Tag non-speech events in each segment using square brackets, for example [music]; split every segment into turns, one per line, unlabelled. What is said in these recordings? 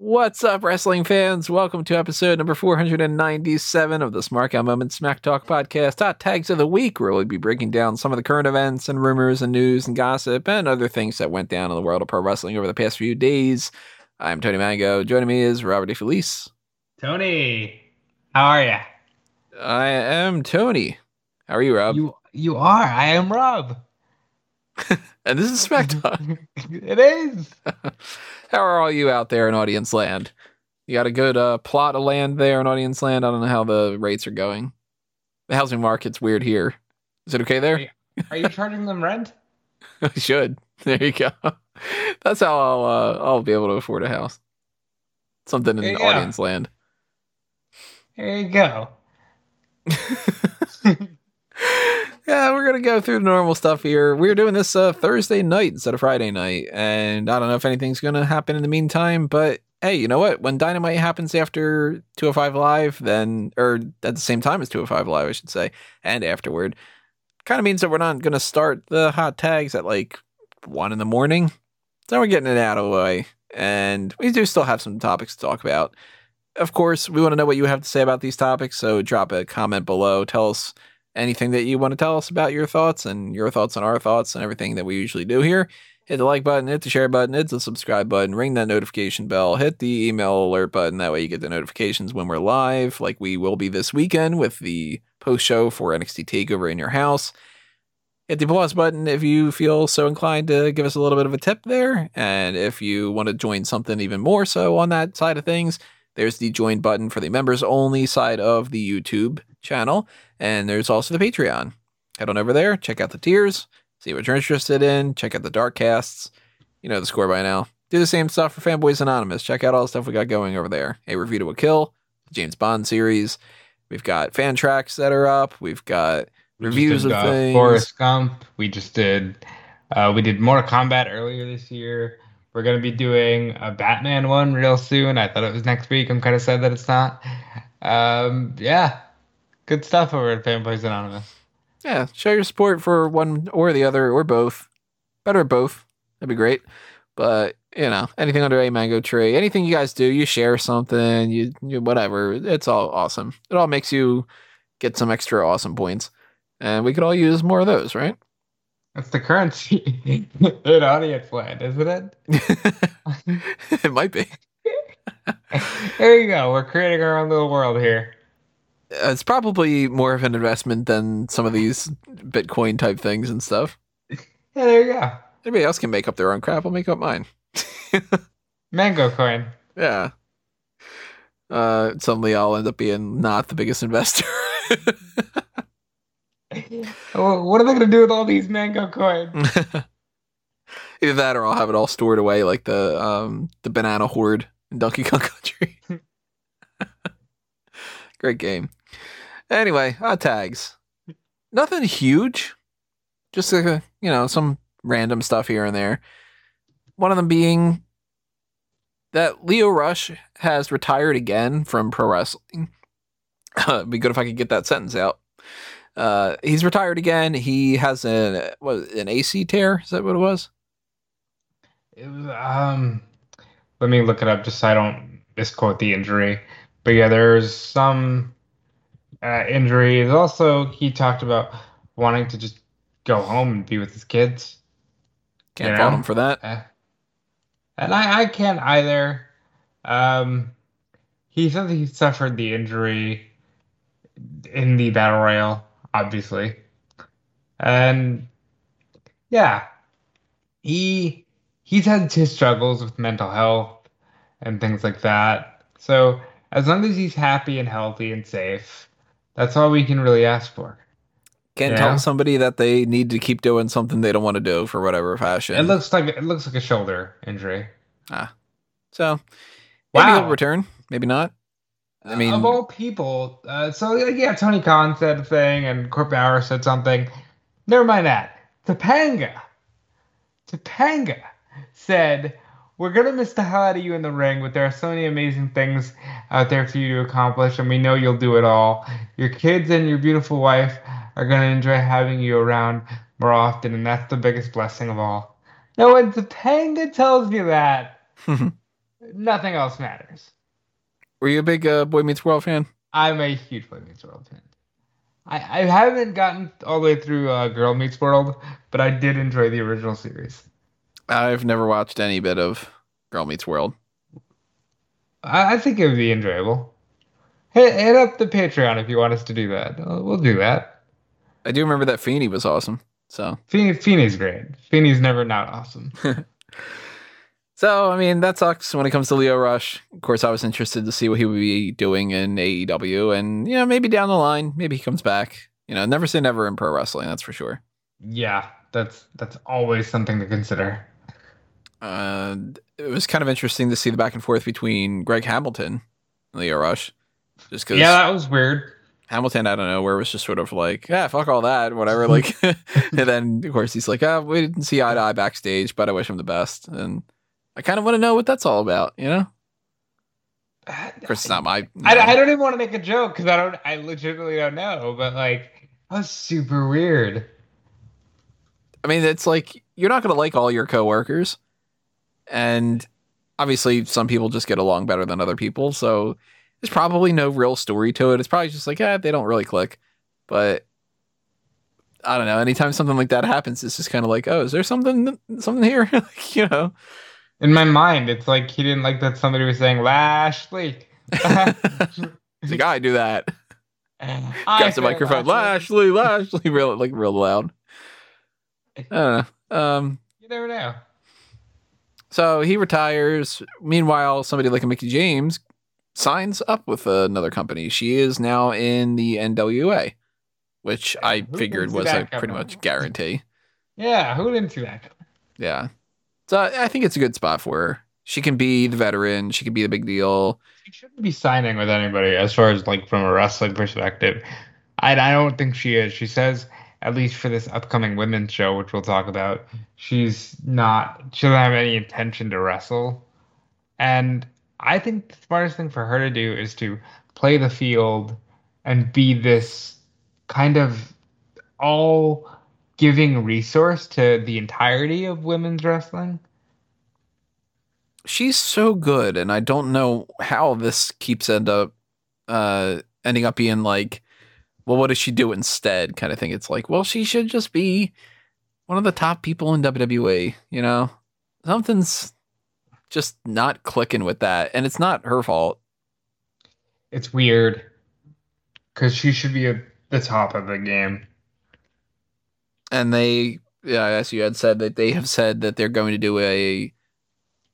What's up, wrestling fans? Welcome to episode number 497 of the Smark Out Moment Smack Talk podcast. Hot tags of the week, where we'll be breaking down some of the current events and rumors and news and gossip and other things that went down in the world of pro wrestling over the past few days. I'm Tony Mango. Joining me is Robert DeFelice.
Tony, how are you?
I am Tony. How are you, Rob?
You you are. I am Rob. [laughs]
and this is Smack [laughs] Talk.
it is. [laughs]
How are all you out there in audience land? You got a good uh, plot of land there in audience land? I don't know how the rates are going. The housing market's weird here. Is it okay there?
Are you, are you charging them rent? [laughs]
I should. There you go. That's how I'll uh, I'll be able to afford a house. Something in audience land.
There you go.
Yeah, we're gonna go through the normal stuff here. We're doing this uh, Thursday night instead of Friday night, and I don't know if anything's gonna happen in the meantime. But hey, you know what? When Dynamite happens after 205 Live, then or at the same time as 205 Live, I should say, and afterward, kind of means that we're not gonna start the hot tags at like one in the morning. So we're getting it out of the way, and we do still have some topics to talk about. Of course, we want to know what you have to say about these topics, so drop a comment below. Tell us anything that you want to tell us about your thoughts and your thoughts on our thoughts and everything that we usually do here. Hit the like button, hit the share button, hit the subscribe button, ring that notification bell, hit the email alert button. That way you get the notifications when we're live, like we will be this weekend with the post show for NXT TakeOver in your house. Hit the pause button if you feel so inclined to give us a little bit of a tip there. And if you want to join something even more so on that side of things, there's the join button for the members only side of the YouTube channel. And there's also the Patreon. Head on over there, check out the tiers, see what you're interested in, check out the dark casts. You know the score by now. Do the same stuff for Fanboys Anonymous. Check out all the stuff we got going over there. A review to a kill, the James Bond series. We've got fan tracks that are up. We've got we reviews did, of uh, things.
Forrest Gump. We just did. Uh, we did Mortal Kombat earlier this year. We're gonna be doing a Batman one real soon. I thought it was next week. I'm kind of sad that it's not. Um, yeah, good stuff over at Fanboys Anonymous.
Yeah, show your support for one or the other or both. Better both. That'd be great. But you know, anything under a mango tree, anything you guys do, you share something, you, you whatever. It's all awesome. It all makes you get some extra awesome points, and we could all use more of those, right?
That's the currency [laughs] in audience land, isn't it? [laughs]
it might be. [laughs]
there you go. We're creating our own little world here.
It's probably more of an investment than some of these Bitcoin type things and stuff. [laughs]
Yeah, there you go.
Everybody else can make up their own crap. I'll make up mine. [laughs]
Mango coin.
Yeah. Uh, suddenly I'll end up being not the biggest investor. [laughs]
what are they going to do with all these mango coins?
Either that, or I'll have it all stored away like the um the banana hoard in Donkey Kong Country. Great game. Anyway, tags. Nothing huge. Just like a, you know some random stuff here and there. One of them being that Lio Rush has retired again from pro wrestling. [laughs] It'd be good if I could get that sentence out. Uh, he's retired again. He has an an AC tear. Is that what it was?
It was. Um, let me look it up just so I don't misquote the injury. But yeah, there's some uh, injuries. Also, he talked about wanting to just go home and be with his kids.
Can't fault him for that. Uh,
and I, I can't either. Um, he said he suffered the injury in the battle royal obviously. And yeah, he he's had his struggles with mental health and things like that. So as long as he's happy and healthy and safe, that's all we can really ask for.
Can't tell somebody that they need to keep doing something they don't want to do for whatever fashion.
It looks like it looks like a shoulder injury.
Ah, so maybe wow. he'll return, maybe not. I mean,
of all people, uh, so yeah, Tony Khan said a thing, and Court Bauer said something. Never mind that. Topanga, Topanga said, "We're gonna miss the hell out of you in the ring, but there are so many amazing things out there for you to accomplish, and we know you'll do it all. Your kids and your beautiful wife are gonna enjoy having you around more often, and that's the biggest blessing of all." No, when Topanga tells me that, [laughs] nothing else matters.
Were you a big uh, Boy Meets World fan?
I'm a huge Boy Meets World fan. I, I haven't gotten all the way through uh, Girl Meets World, but I did enjoy the original series.
I've never watched any bit of Girl Meets World.
I, I think it would be enjoyable. Hit, hit up the Patreon if you want us to do that. We'll, we'll do that.
I do remember that Feeny was awesome. So
Fe- Feeny's great. Feeny's never not awesome. [laughs]
So, I mean, that sucks when it comes to Lio Rush. Of course, I was interested to see what he would be doing in AEW. And, you know, maybe down the line, maybe he comes back. You know, never say never in pro wrestling, that's for sure.
yeah, that's that's always something to consider.
Uh, it was kind of interesting to see the back and forth between Greg Hamilton and Lio Rush. Just because
Yeah, that was weird.
Hamilton, I don't know, where it was just sort of like, yeah, fuck all that, whatever. Like, [laughs] [laughs] and then, of course, he's like, ah, we didn't see eye to eye backstage, but I wish him the best. And I kind of want to know what that's all about, you know? Of course, it's not my.
I, I don't even want to make a joke because I don't. I legitimately don't know. But like, that was super weird.
I mean, it's like you're not going to like all your coworkers, and obviously, some people just get along better than other people. So there's probably no real story to it. It's probably just like, yeah, they don't really click. But I don't know. Anytime something like that happens, it's just kind of like, oh, is there something something here? [laughs] like, you know.
In my mind, it's like he didn't like that somebody was saying Lashley. [laughs]
He's like, I do that. Grabs the microphone, Lashley, Lashley, [laughs] real like real loud. I don't know. Um,
You never know.
So he retires. Meanwhile, somebody like a Mickie James signs up with another company. She is now in the NWA, which I figured was a pretty much guarantee.
Yeah, who didn't see that?
Yeah. So I I think it's a good spot for her. She can be the veteran. She can be the big deal.
She shouldn't be signing with anybody as far as like from a wrestling perspective. I, I don't think she is. She says, at least for this upcoming women's show, which we'll talk about, she's not, she doesn't have any intention to wrestle. And I think the smartest thing for her to do is to play the field and be this kind of all giving resource to the entirety of women's wrestling.
she's so good and i don't know how this keeps end up uh ending up being like well what does she do instead kind of thing? It's like well she should just be one of the top people in wwe you know? Something's just not clicking with that and it's not her fault.
It's weird because she should be at the top of the game.
and they yeah as you had said that they have said that they're going to do a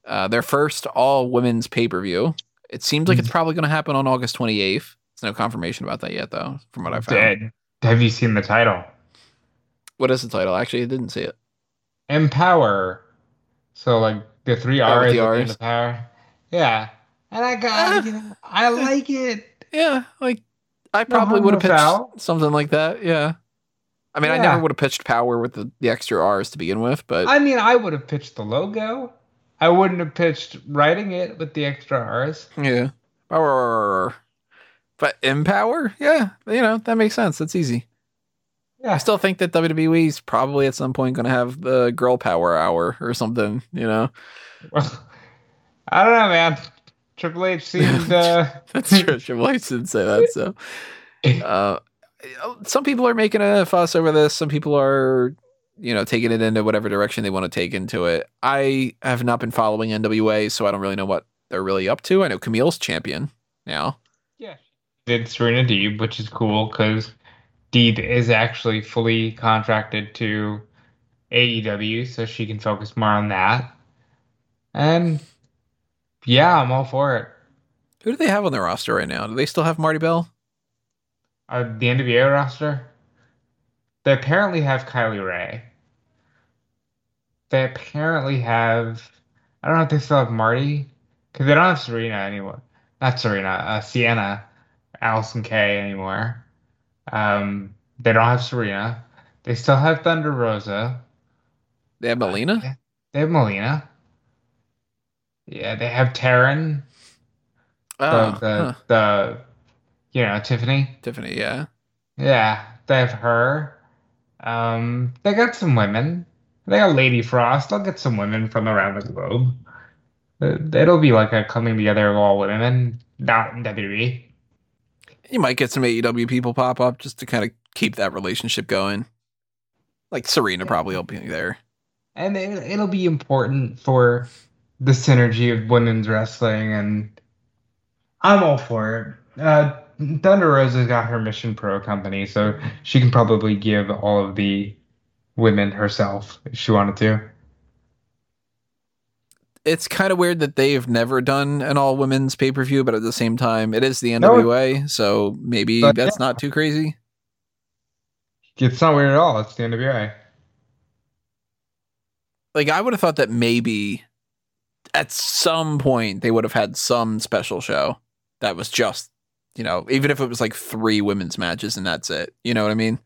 uh, their first all women's pay-per-view. It seems like it's probably going to happen on august 28th there's no confirmation about that yet though from what i found.
Have you seen the title?
What is the title? Actually, I didn't see it.
Empower. So like the three
Oh,
R's
the
the
Rs?
of power. Yeah. And I got you know, I [laughs] like it.
Yeah, like I probably
harm,
would have pitched
foul.
something like that. Yeah. I mean, I never would have pitched Power with the, the extra R's to begin with, but
I mean, I would have pitched the logo. I wouldn't have pitched writing it with the extra R's.
yeah. Power. But Empower? Yeah, you know, that makes sense. That's easy.
Yeah.
I still think that WWE is probably at some point going to have the Girl Power Hour or something, you know?
Well, [laughs] I don't know, man. Triple H [laughs] seemed uh
That's true. [laughs] Triple H didn't say that, so. Uh, some people are making a fuss over this. Some people are, you know, taking it into whatever direction they want to take into it. I have not been following NWA, so I don't really know what they're really up to. I know Kamille's champion now.
Yeah. Did Serena Deeb, which is cool because Deeb is actually fully contracted to AEW, so she can focus more on that. And yeah, I'm all for it.
Who do they have on their roster right now? Do they still have Marti Belle?
Uh, the NWA roster, they apparently have Kylie Rae. They apparently have, I don't know if they still have Marty, because they don't have Serena anymore. Not Serena, uh, Sienna, Allysin Kay anymore. Um, they don't have Serena. They still have Thunder Rosa.
They have Melina.
They have Melina. Yeah, they have Taryn,
Oh,
the, the,
huh.
the, you know, Tiffany.
Tiffany. Yeah.
Yeah, they have her. Um, they got some women. They got Lady Frost. They'll get some women from around the globe. Uh, It'll be like a coming together of all women, and not in WWE.
You might get some AEW people pop up just to kind of keep that relationship going. Like Serena probably will be there.
and it, it'll be important for the synergy of women's wrestling and i'm all for it uh, thunder rosa's got her mission pro company so she can probably give all of the women herself if she wanted to
It's kind of weird that they've never done an all women's pay per view, but at the same time, it is the
No,
NWA, so maybe that's not too crazy.
it's not weird at all it's the nwa
Like I would have thought that maybe at some point they would have had some special show that was just, you know, even if it was like three women's matches and that's it. You know what I mean?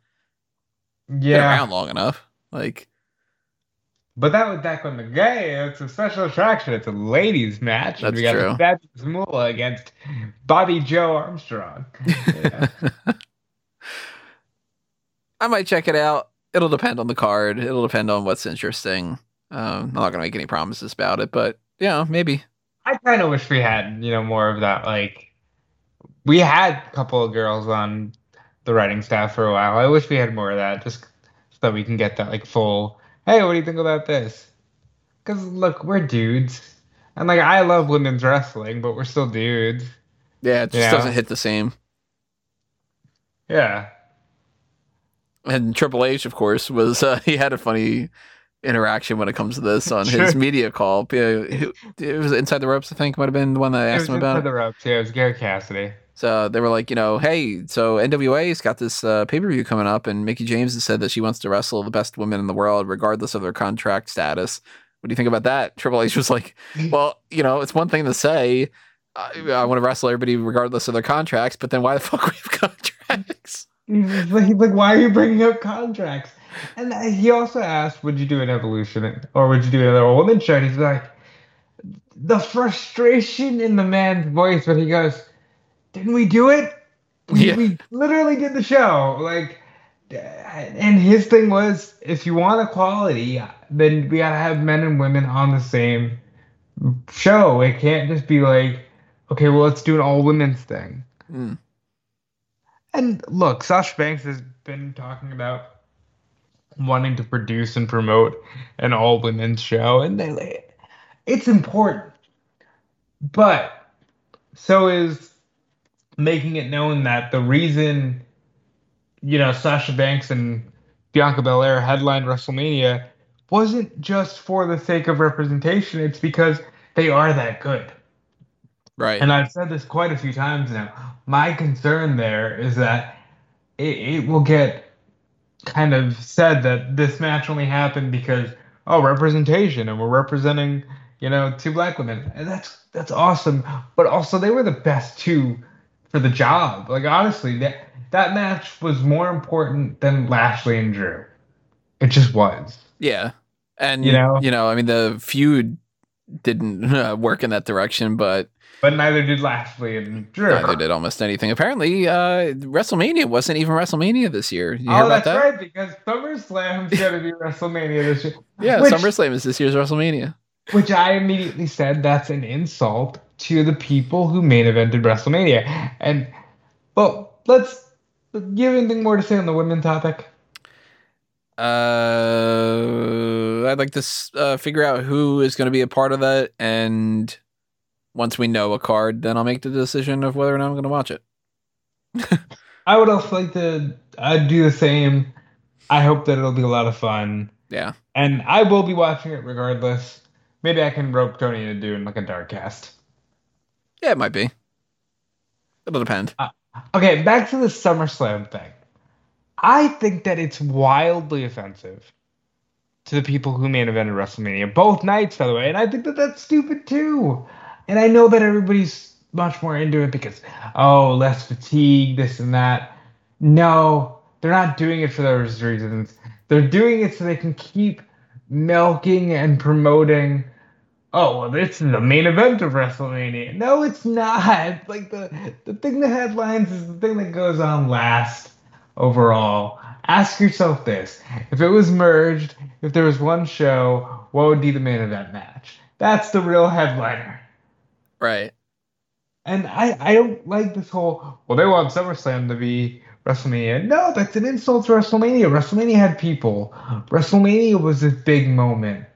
Been
yeah
around long enough. Like
but that was back when the gay it's a special attraction it's a ladies match and
That's
we got
true.
Moolah against bobby joe armstrong yeah. [laughs]
I might check it out. It'll depend on the card. It'll depend on what's interesting. Um, I'm not gonna make any promises about it, but yeah, maybe.
I kind of wish we had, you know, more of that. Like, we had a couple of girls on the writing staff for a while. I wish we had more of that, just so that we can get that like full. Hey, what do you think about this? Because look, we're dudes, and like I love women's wrestling, but we're still dudes.
Yeah, it just doesn't hit the same.
Yeah,
And Triple H, of course, was uh, [laughs] he had a funny interaction when it comes to this on his media call. It was Inside the Ropes, I think, might have been the one that I asked him about. it.
the ropes. Yeah, it was Gary Cassidy.
So they were like, you know, hey, so NWA's got this uh, pay per view coming up, and Mickie James has said that she wants to wrestle the best women in the world, regardless of their contract status. What do you think about that? [laughs] Triple H was like, well, you know, it's one thing to say, I, I want to wrestle everybody regardless of their contracts, but then why the [laughs] fuck we have contracts? [laughs]
Like, like, why are you bringing up contracts? And he also asked, would you do an evolution or would you do another woman show? And he's like, the frustration in the man's voice when he goes, didn't we do it? We,
Yeah.
we literally did the show. Like, and his thing was, if you want equality, then we gotta have men and women on the same show. It can't just be like, okay, well, let's do an all women's thing.
Mm.
And look, Sasha Banks has been talking about wanting to produce and promote an all women's show, and they, it's important. But so is making it known that the reason, you know, Sasha Banks and Bianca Belair headlined WrestleMania wasn't just for the sake of representation, it's because they are that good.
Right.
And I've said this quite a few times now. My concern there is that it, it will get kind of said that this match only happened because oh representation and we're representing you know two black women and that's that's awesome but also they were the best two for the job like honestly that that match was more important than Lashley and Drew it just was
yeah. And,
You know?
you know, I mean, the feud didn't [laughs] uh, work in that direction, but
but neither did Lashley and Drew
neither did almost anything. Apparently, uh, WrestleMania wasn't even WrestleMania this year. You hear
oh
about
that's
that?
right because SummerSlam's gonna be [laughs] WrestleMania this year
Yeah,
Which-
SummerSlam is this year's WrestleMania.
Which I immediately said that's an insult to the people who main evented WrestleMania. And, well, let's. Do you have anything more to say on the women topic?
Uh, I'd like to uh, figure out who is going to be a part of that, and once we know a card, then I'll make the decision of whether or not I'm going to watch it. [laughs]
I would also like to I'd do the same. I hope that it'll be a lot of fun.
Yeah,
And I will be watching it regardless. Maybe I can rope Tony into doing like a dark cast.
yeah, it might be. It'll depend.
Uh, okay, back to the SummerSlam thing. I think that it's wildly offensive to the people who main evented WrestleMania, both nights, by the way, and I think that that's stupid too. And I know that everybody's much more into it because, oh, less fatigue, this and that. No, they're not doing it for those reasons. They're doing it so they can keep milking and promoting. Oh well, this is the main event of WrestleMania. No, it's not. [laughs] Like the the thing that headlines is the thing that goes on last overall. ask yourself this: if it was merged, if there was one show, what would be the main event match? That's the real headliner.
Right.
And I, I don't like this whole, well, they want SummerSlam to be WrestleMania. No, that's an insult to WrestleMania. WrestleMania had people. WrestleMania was this big moment.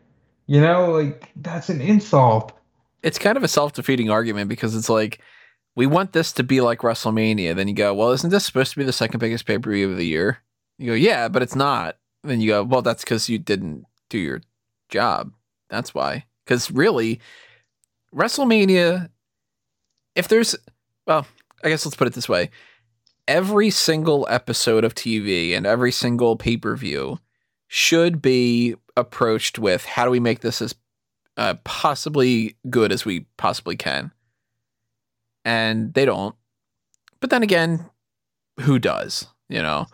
You know, like, that's an insult.
It's kind of a self defeating argument because it's like, we want this to be like WrestleMania. Then you go, well, isn't this supposed to be the second biggest pay per view of the year? You go, yeah, but it's not. Then you go, well, that's because you didn't do your job. That's why. Because really, WrestleMania, if there's, well, I guess let's put it this way every single episode of TV and every single pay per view should be approached with how do we make this as uh, possibly good as we possibly can. And they don't. But then again, who does? You know,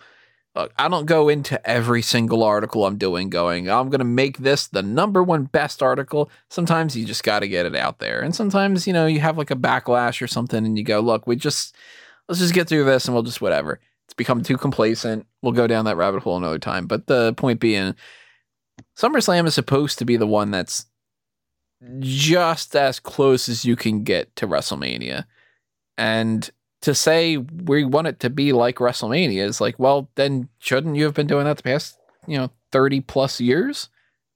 look, I don't go into every single article I'm doing going, I'm going to make this the number one best article. Sometimes you just got to get it out there. And sometimes, you know, you have like a backlash or something and you go, look, we just, let's just get through this and we'll just whatever. It's become too complacent. We'll go down that rabbit hole another time. But the point being, SummerSlam is supposed to be the one that's just as close as you can get to WrestleMania. And to say we want it to be like WrestleMania is like, well, then shouldn't you have been doing that the past, you know, 30 plus years?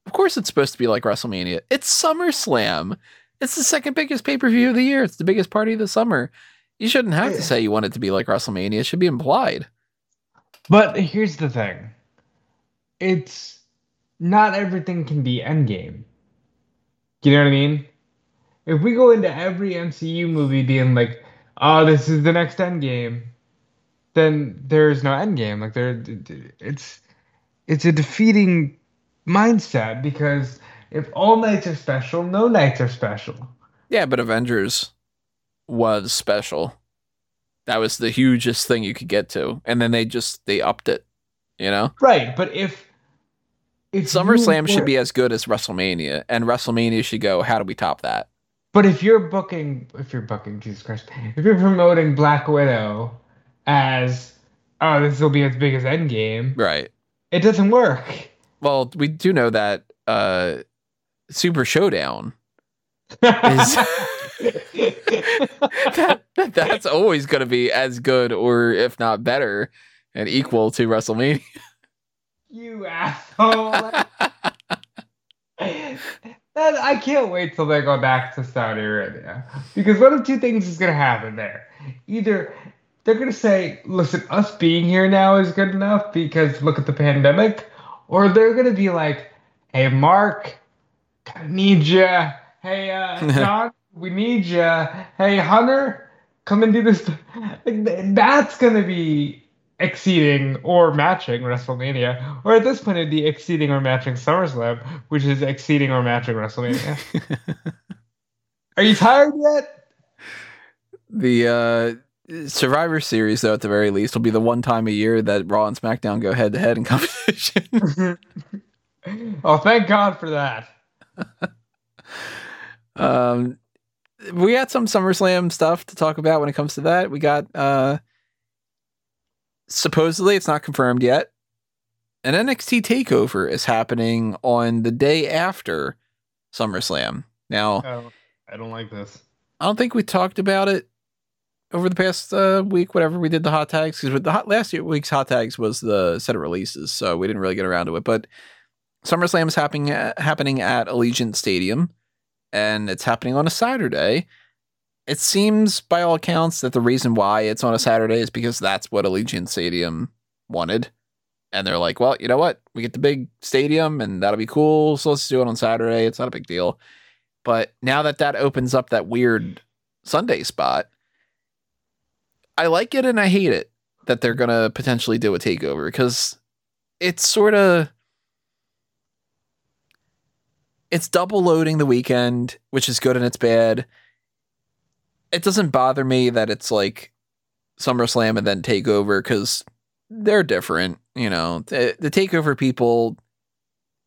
Of course it's supposed to be like WrestleMania. It's SummerSlam. It's the second biggest pay per view of the year. It's the biggest party of the summer. You shouldn't have to say you want it to be like WrestleMania. It should be implied.
But here's the thing it's not everything can be Endgame. You know what I mean? If we go into every MCU movie being like, oh, this is the next Endgame, then there's no Endgame. Like there, it's it's a defeating mindset because if all nights are special, no nights are special.
Yeah, but Avengers was special. That was the hugest thing you could get to, and then they just they upped it. You know,
right? But if
if SummerSlam should be as good as WrestleMania, and WrestleMania should go, how do we top that?
But if you're booking, if you're booking, Jesus Christ, if you're promoting Black Widow as, oh, this will be as big as Endgame,
right?
It doesn't work.
Well, we do know that uh, Super Showdown [laughs] is that, that's always going to be as good, or if not better, and equal to WrestleMania.
You asshole. That, I can't wait till they go back to Saudi Arabia. Because one of two things is going to happen there. Either they're going to say, listen, us being here now is good enough because look at the pandemic. Or they're going to be like, hey, Mark, I need you. Hey, uh, [laughs] John, we need you. Hey, Hunter, come and do this. Like, that's going to be exceeding or matching WrestleMania, or at this point it'd be exceeding or matching SummerSlam, which is exceeding or matching WrestleMania. [laughs] Are you tired yet?
The uh, Survivor Series, though, at the very least, will be the one time a year that Raw and SmackDown go head to head in competition. [laughs] [laughs]
oh, thank God for that.
um, we got some SummerSlam stuff to talk about when it comes to that. We got uh supposedly it's not confirmed yet. An NXT takeover is happening on the day after SummerSlam. Now,
oh, I don't like this.
I don't think we talked about it over the past uh, week. Whatever we did the hot tags because the hot, last week's hot tags was the set of releases, so we didn't really get around to it. But SummerSlam is happening at, happening at Allegiant Stadium, and it's happening on a Saturday it seems by all accounts that the reason why it's on a Saturday is because that's what Allegiant Stadium wanted. And they're like, well, you know what? We get the big stadium and that'll be cool. So let's do it on Saturday. It's not a big deal. But now that that opens up that weird Sunday spot, I like it and I hate it that they're going to potentially do a takeover because it's sort of it's double loading the weekend, which is good and it's bad it doesn't bother me that it's like SummerSlam and then Takeover because they're different. You know, the, the Takeover people,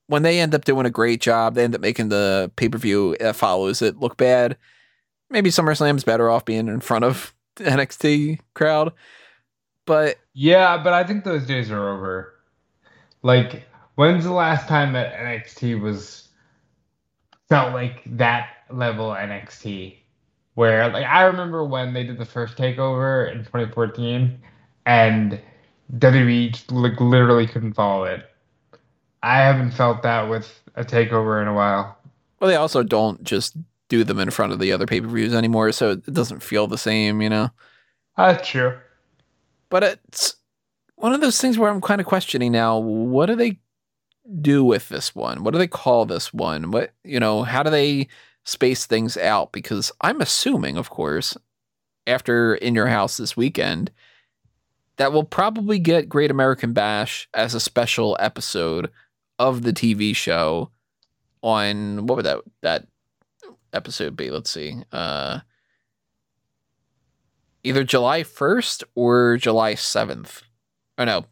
when they end up doing a great job, they end up making the pay per view that follows it look bad. Maybe SummerSlam's better off being in front of [laughs] the NXT crowd. But
yeah, but I think those days are over. Like, when's the last time that NXT was felt like that level NXT? Where like I remember when they did the first takeover in 2014, and WWE like literally couldn't follow it. I haven't felt that with a takeover in a while.
Well, they also don't just do them in front of the other pay per views anymore, so it doesn't feel the same, you know.
Uh, that's true.
But it's one of those things where I'm kind of questioning now. What are they do with this one? What do they call this one? What you know? How do they space things out? Because I'm assuming, of course, after in your house this weekend, that we'll probably get Great American Bash as a special episode of the TV show on what would that that episode be? Let's see. Uh either July 1st or July 7th. Oh no.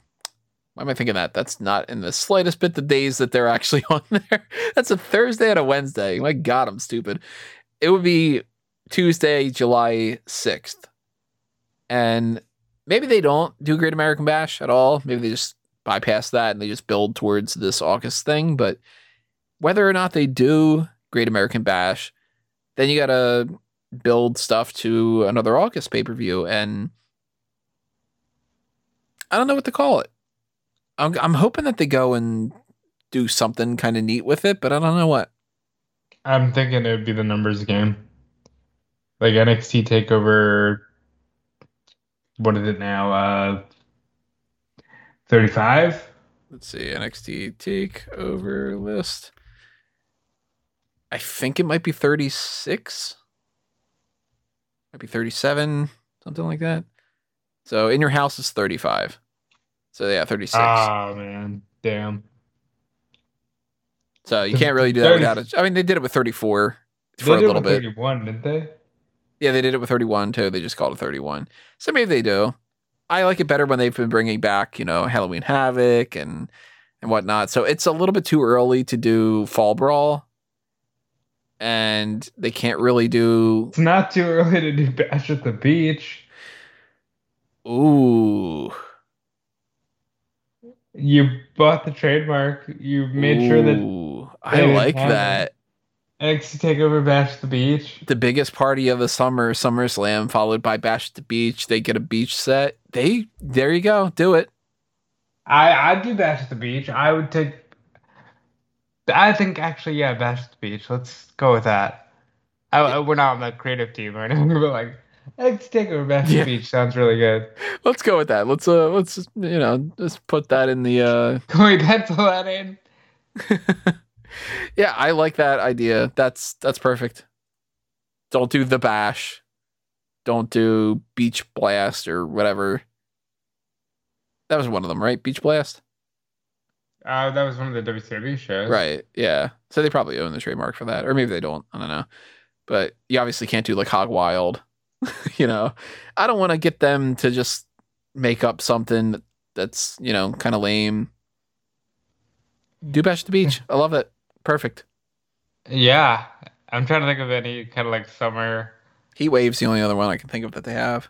Why am I thinking that? That's not in the slightest bit the days that they're actually [laughs] on there. That's a Thursday and a Wednesday. My God, I'm stupid. It would be Tuesday, July 6th. And maybe they don't do Great American Bash at all. Maybe they just bypass that and they just build towards this August thing. But whether or not they do Great American Bash, then you got to build stuff to another August pay per view. And I don't know what to call it. I'm, I'm hoping that they go and do something kind of neat with it, but I don't know what.
I'm thinking it would be the numbers game. Like NXT Takeover. What is it now? Uh, 35?
Let's see. NXT Takeover list. I think it might be 36. Might be 37, something like that. So in your house is 35. So yeah, 36.
Ah, man. Damn.
So you can't really do that
30
without it. I mean, they did it with 34
They
for a little
with
bit.
31, didn't they?
Yeah, they did it with 31 too. They just called it 31. So maybe they do. I like it better when they've been bringing back, you know, Halloween Havoc and and whatnot. So it's a little bit too early to do Fall Brawl, and they can't really do.
It's not too early to do Bash at the Beach.
Ooh,
You bought the trademark. You made sure that
I like that.
NXT Takeover Bash at the Beach.
The biggest party of the summer, SummerSlam, followed by Bash at the Beach. They get a beach set. They there you go, do it.
I I'd do Bash at the Beach. I would take. I think actually, yeah, Bash at the Beach. Let's go with that. I, I- we're not on the creative team or anything, [laughs] but like, [laughs] let's take a Bash
Yeah.
Sounds really good.
Let's go with that. Let's uh, let's just, you know, just put that in the uh, [laughs]
Can we pencil that in? [laughs]
yeah, I like that idea. That's that's perfect. Don't do the bash. Don't do beach blast or whatever. That was one of them, right? Beach blast.
Uh, that was one of the WCW shows.
Right. Yeah. So they probably own the trademark for that, or maybe they don't. I don't know. But you obviously can't do like Hog Wild. [laughs] you know, I don't want to get them to just make up something that's you know kind of lame. Do bash the beach. Hmm. I love it. Perfect.
Yeah, I'm trying to think of any kind of like summer.
Heat Wave's the only other one I can think of that they have.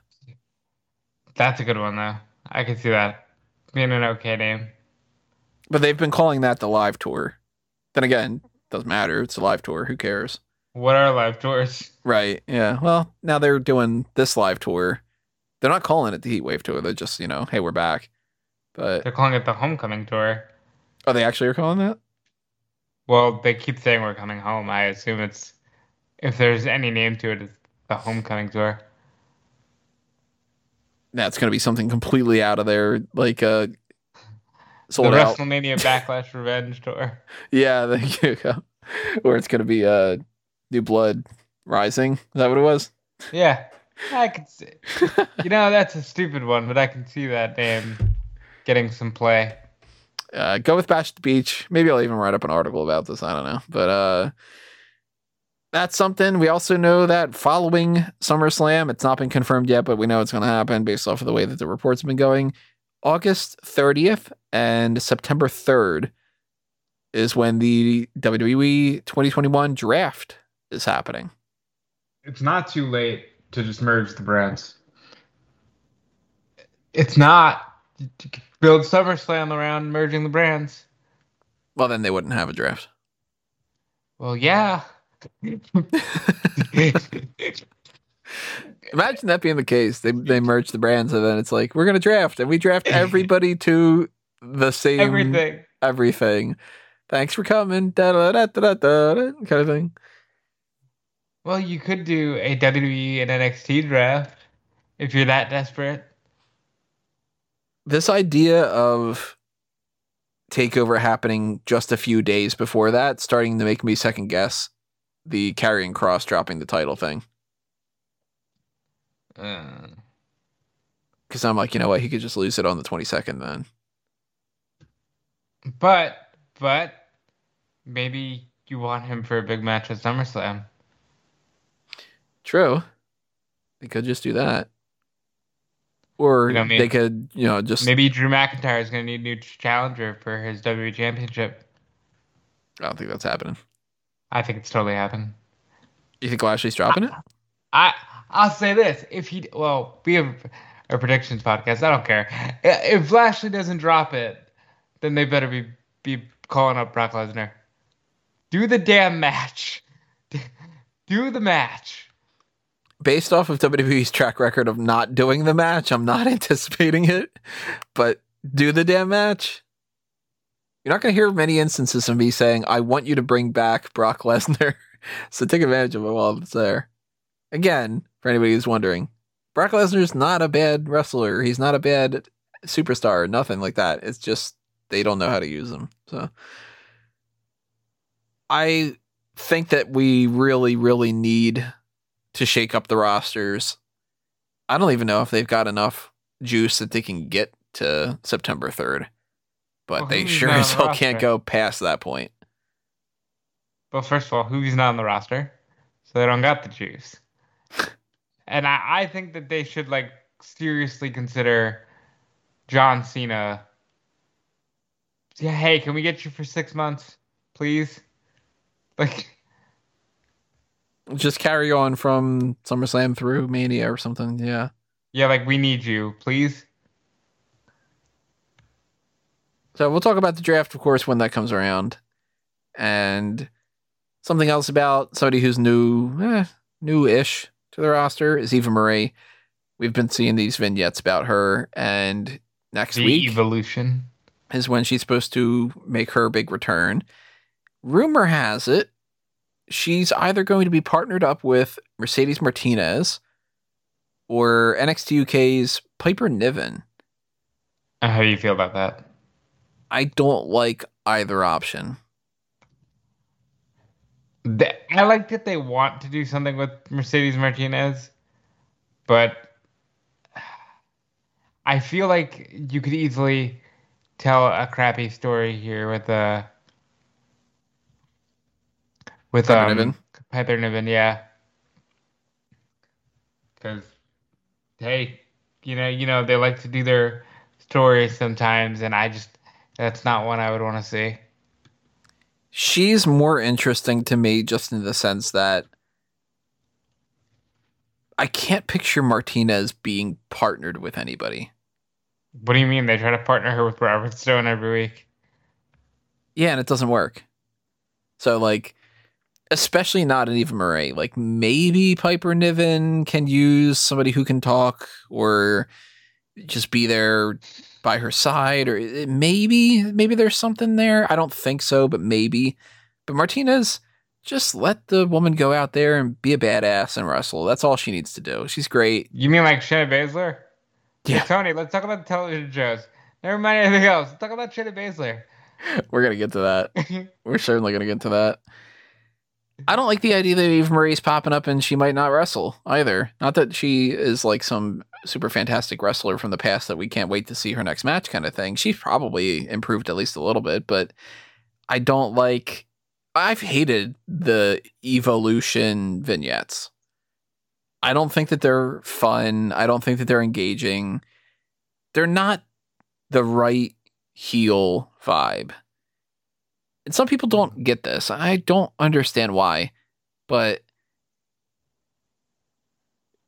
That's a good one though. I can see that being an okay name.
But they've been calling that the live tour. Then again, doesn't matter. It's a live tour. Who cares?
What are live tours?
Right. Yeah. Well, now they're doing this live tour. They're not calling it the Heat Wave tour. They're just, you know, hey, we're back. But
They're calling it the Homecoming Tour.
oh, they actually are calling that?
Well, they keep saying we're coming home. I assume it's if there's any name to it, it's the Homecoming Tour.
That's going to be something completely out of there, like uh, [laughs] sold
the
out.
WrestleMania Backlash [laughs] Revenge Tour.
Yeah, there you go. Or it's going to be uh, New Blood Rising. Is that what it was?
Yeah, I can see. [laughs] You know, that's a stupid one, but I can see that name getting some play.
uh, go with Bash at the Beach. Maybe I'll even write up an article about this. I don't know. But uh, that's something. We also know that following SummerSlam, it's not been confirmed yet, but we know it's going to happen based off of the way that the reports have been going. August 30th and September 3rd is when the WWE 2021 draft is happening.
It's not too late to just merge the brands. It's not. build SummerSlam around merging the brands.
Well, then they wouldn't have a draft.
Well, yeah. [laughs]
Imagine that being the case. They they merge the brands and then it's like we're gonna draft and we draft everybody to the same
Everything.
everything. Thanks for coming. Da, da, da, da, da, kind of thing.
Well, you could do a WWE and NXT draft if you're that desperate.
This idea of takeover happening just a few days before that, starting to make me second guess the Karrion Kross dropping the title thing.
Uh,
Because I'm like, you know what, he could just lose it on the 22nd then.
but but maybe you want him for a big match at SummerSlam.
True. They could just do that. Or
You know I mean?
they could, you know, just
Maybe Drew McIntyre is going to need a new challenger for his WWE Championship.
I don't think that's happening.
I think it's totally happening.
You think Lashley's dropping it?
I I'll say this: if he well, we have a predictions podcast. I don't care if Lashley doesn't drop it, then they better be be calling up Brock Lesnar. Do the damn match. [laughs] Do the match.
Based off of WWE's track record of not doing the match, I'm not [laughs] anticipating it. But do the damn match. You're not going to hear many instances of me saying, I want you to bring back Brock Lesnar. [laughs] so take advantage of it while it's there. Again, for anybody who's wondering, Brock Lesnar's not a bad wrestler. He's not a bad superstar, nothing like that. It's just they don't know how to use him. So I think that we really, really need to shake up the rosters. I don't even know if they've got enough juice that they can get to September 3rd, but
Well,
they sure as hell can't go past that point.
Well, first of all, who's not on the roster, so they don't got the juice. [laughs] and I, I think that they should like seriously consider John Cena. Yeah, hey, can we get you for six months, please? Like,
Just carry on from SummerSlam through Mania or something. Yeah.
yeah, like we need you, please.
So we'll talk about the draft, of course, when that comes around. And something else about somebody who's new, eh, new-ish to the roster is Eva Marie. We've been seeing these vignettes about her, and next
The
week
evolution.
is when she's supposed to make her big return. Rumor has it she's either going to be partnered up with Mercedes Martinez or NXT UK's Piper Niven.
How do you feel about that?
I don't like either option.
I like that they want to do something with Mercedes Martinez, but I feel like you could easily tell a crappy story here with uh with
Piper
um
Niven?
Piper Niven, yeah. Because hey, you know, you know, they like to do their stories sometimes, and I just that's not one I would want to see.
She's more interesting to me just in the sense that I can't picture Martinez being partnered with anybody.
What do you mean they try to partner her with Robert Stone every week?
Yeah, and it doesn't work. So like especially not an Eva Marie. Like maybe Piper Niven can use somebody who can talk or just be there by her side or maybe maybe there's something there. I don't think so, but maybe. But Martinez just let the woman go out there and be a badass and wrestle. That's all she needs to do. She's great.
You mean like Shayna Baszler?
Yeah.
Hey, Tony, let's talk about the television shows. Never mind anything else. Let's talk about Shayna Baszler. [laughs]
We're gonna get to that. [laughs] We're certainly going to get to that. I don't like the idea that Eva Marie's popping up and she might not wrestle either. Not that she is like some super fantastic wrestler from the past that we can't wait to see her next match kind of thing. She's probably improved at least a little bit, but I don't like. I've hated the evolution vignettes. I don't think that they're fun. I don't think that they're engaging. They're not the right heel vibe. And some people don't get this. I don't understand why, but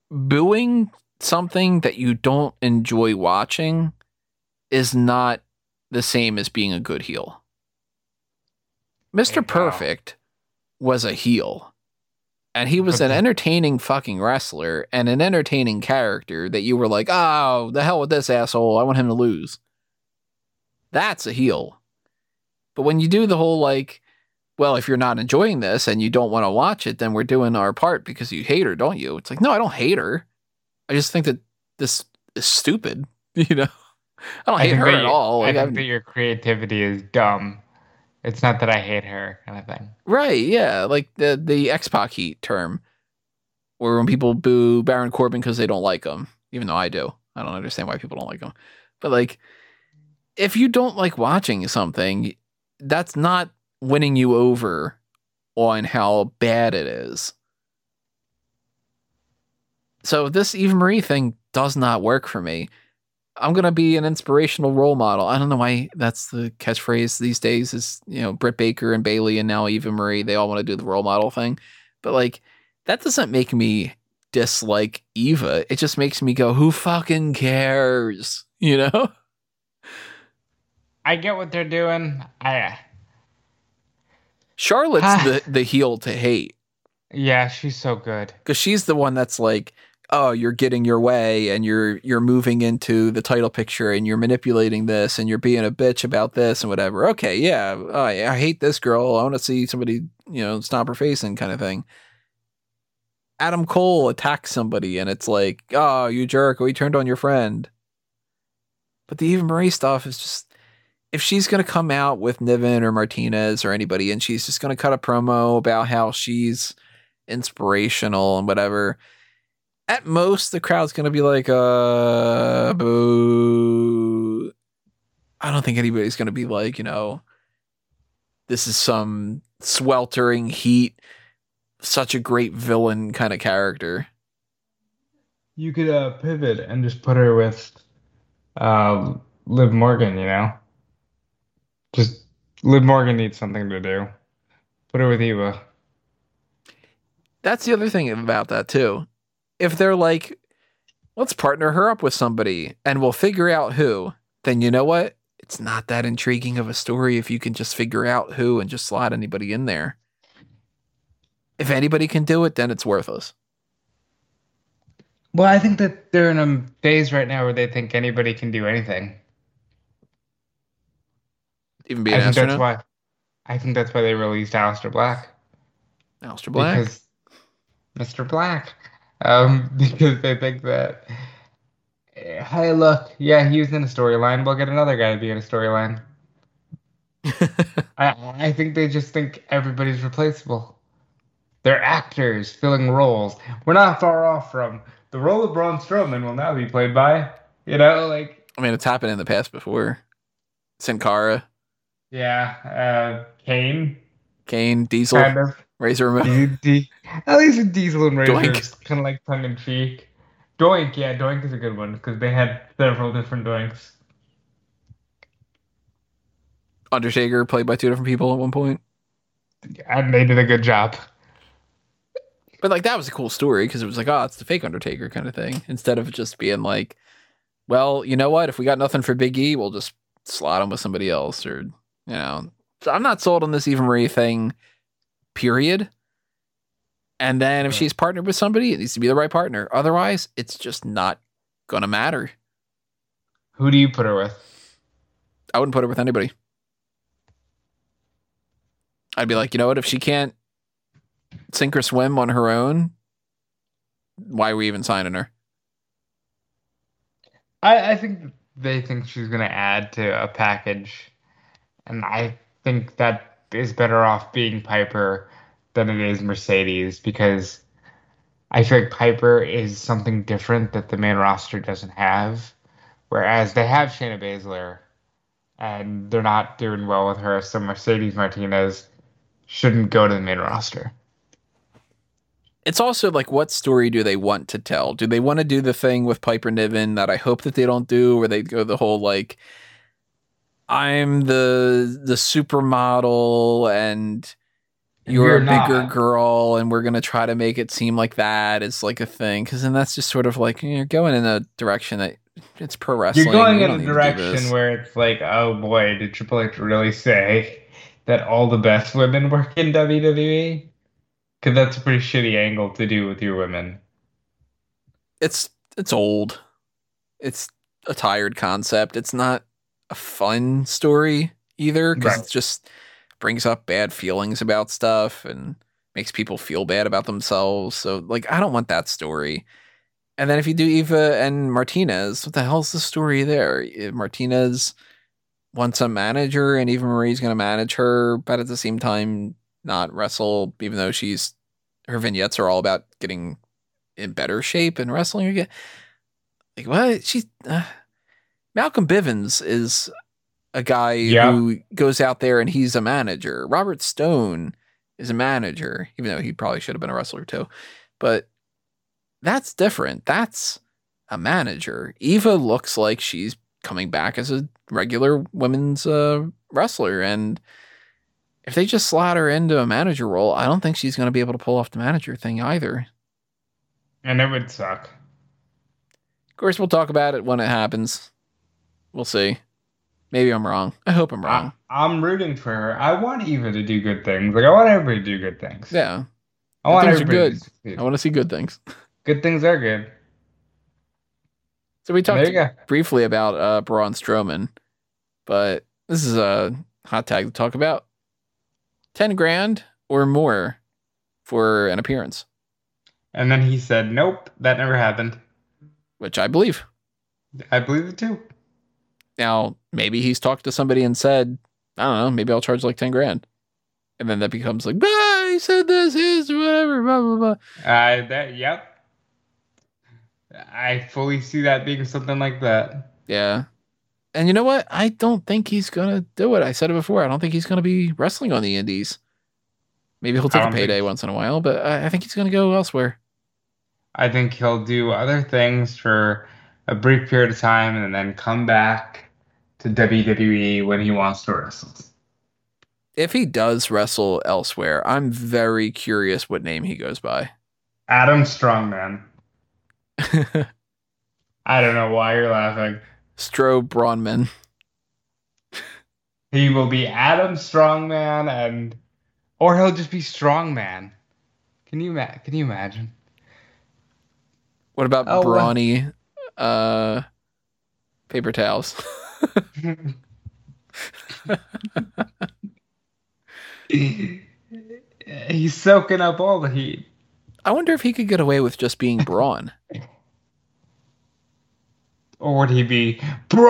booing something that you don't enjoy watching is not the same as being a good heel. Mr.
Wow.
Perfect was a heel. And he was an [laughs] entertaining fucking wrestler and an entertaining character that you were like, oh, the hell with this asshole. I want him to lose. That's a heel. But when you do the whole like, well, if you're not enjoying this and you don't want to watch it, then we're doing our part because you hate her, don't you? It's like, no, I don't hate her. I just think that this is stupid. [laughs] You know, I don't hate her at all.
I
Like,
think
I'm-
that your creativity is dumb. It's not that I hate her, kind of thing.
Right, yeah, like the the X Pac heat term, where when people boo Baron Corbin because they don't like him, even though I do, I don't understand why people don't like him. But like, if you don't like watching something, that's not winning you over on how bad it is. So this Eva Marie thing does not work for me. I'm gonna be an inspirational role model. I don't know why that's the catchphrase these days. Is you know Britt Baker and Bayley and now Eva Marie. They all want to do the role model thing, but like that doesn't make me dislike Eva. It just makes me go, who fucking cares? [laughs] You know?
I get what they're doing. I
Charlotte's
Ah. [sighs]
the the heel to hate
yeah, she's so good.
because she's the one that's like, oh, you're getting your way and you're you're moving into the title picture and you're manipulating this and you're being a bitch about this and whatever. Okay, yeah, oh, I, I hate this girl. I want to see somebody, you know, stomp her face and kind of thing. Adam Cole attacks somebody and it's like, oh, you jerk, we turned on your friend. But the Eva Marie stuff is just if she's gonna come out with Niven or Martinez or anybody and she's just gonna cut a promo about how she's inspirational and whatever. At most, the crowd's gonna be like, uh, boo. I don't think anybody's gonna be like, you know, this is some sweltering heat, such a great villain kind of character.
You could uh, pivot and just put her with uh, Liv Morgan, you know? Just Liv Morgan needs something to do. Put her with Eva.
That's the other thing about that too. If they're like, let's partner her up with somebody and we'll figure out who, then you know what? It's not that intriguing of a story if you can just figure out who and just slot anybody in there. If anybody can do it, then it's worthless.
Well, I think that they're in a phase right now where they think anybody can do anything.
Even be
I think
astronaut.
that's why. I think that's why they released Aleister Black.
Aleister Black.
Because Mr. Black. Um, [laughs] because they think that, eh, hey, look, yeah, he was in a storyline. We'll get another guy to be in a storyline. [laughs] I, I think they just think everybody's replaceable. They're actors filling roles. We're not far off from the role of Braun Strowman will now be played by, you know, like,
I mean, it's happened in the past before. Sin Cara,
yeah, uh, Kane,
Kane, Diesel,
kind of.
Razor Ramon.
D- D- at least Diesel and Razor,
Doink.
it's kind of like tongue in cheek. Doink, yeah, Doink is a good one because they had several different Doinks.
Undertaker played by two different people at one point.
And they did a good job.
But like that was a cool story because it was like, oh, it's the fake Undertaker kind of thing. Instead of just being like, well, you know what? If we got nothing for Big E, we'll just slot him with somebody else, or you know. So I'm not sold on this Eva Marie thing. Period. And then if she's partnered with somebody, it needs to be the right partner. Otherwise, it's just not gonna matter.
Who do you put her with?
I wouldn't put her with anybody. I'd be like, you know what? If she can't sink or swim on her own, why are we even signing her?
I, I think they think she's going to add to a package. And I think that is better off being Piper than it is Mercedes because I feel like Piper is something different that the main roster doesn't have. Whereas they have Shayna Baszler and they're not doing well with her, so Mercedes Martinez shouldn't go to the main roster.
It's also like, what story do they want to tell? Do they want to do the thing with Piper Niven that I hope that they don't do, where they go the whole like, I'm the the supermodel and you're, a bigger
not.
girl, and we're gonna try to make it seem like that is like a thing, because then that's just sort of like you're going in a direction that it's pro wrestling.
You're going in a
to
direction where it's like, oh boy, did Triple H really say that all the best women work in WWE? Because that's a pretty shitty angle to do with your women.
it's it's old. It's a tired concept. It's not a fun story either because
Right.
it just brings up bad feelings about stuff and makes people feel bad about themselves. So like I don't want that story. And then if you do Eva and Martinez, what the hell's the story there? Eh, Martinez wants a manager and Eva Marie's going to manage her, but at the same time not wrestle even though she's her vignettes are all about getting in better shape and wrestling again. Like what? She uh, Malcolm Bivens is a guy
Yeah.
who goes out there and he's a manager. Robert Stone is a manager, even though he probably should have been a wrestler too. But that's different. That's a manager. Eva looks like she's coming back as a regular women's uh, wrestler, and if they just slot her into a manager role, I don't think she's going to be able to pull off the manager thing either.
And it would suck.
Of course, we'll talk about it when it happens. We'll see. Maybe I'm wrong. I hope I'm wrong.
I'm rooting for her. I want Eva to do good things. Like I want everybody to do good things.
yeah,
I want
things are
everybody
good.
to.
I want to see good things.
Good things are good.
So we talked briefly about uh, Braun Strowman, but this is a hot tag to talk about. Ten grand or more for an appearance,
And then he said, "Nope, that never happened."
which I believe.
I believe it too.
Now maybe he's talked to somebody and said, I don't know, maybe I'll charge like ten grand, and then that becomes like, bah, he said this is whatever, blah blah blah.
Uh, that yep. I fully see that being something like that.
Yeah. And you know what? I don't think he's gonna do it. I said it before. I don't think he's gonna be wrestling on the indies. Maybe he'll take a
don't think-
payday once in a while, but I, I think he's gonna go elsewhere.
I think he'll do other things for a brief period of time and then come back to WWE when he wants to wrestle.
If he does wrestle elsewhere, I'm very curious what name he goes by.
Adam Strongman. [laughs] I don't know why you're laughing.
Stro Bronman.
He will be Adam Strongman and or he'll just be Strongman. Can you ma- can you imagine?
What about
Oh,
brawny uh paper towels? [laughs] [laughs]
He's soaking up all the heat.
I wonder if he could get away with just being brawn.
Or would he be Braun?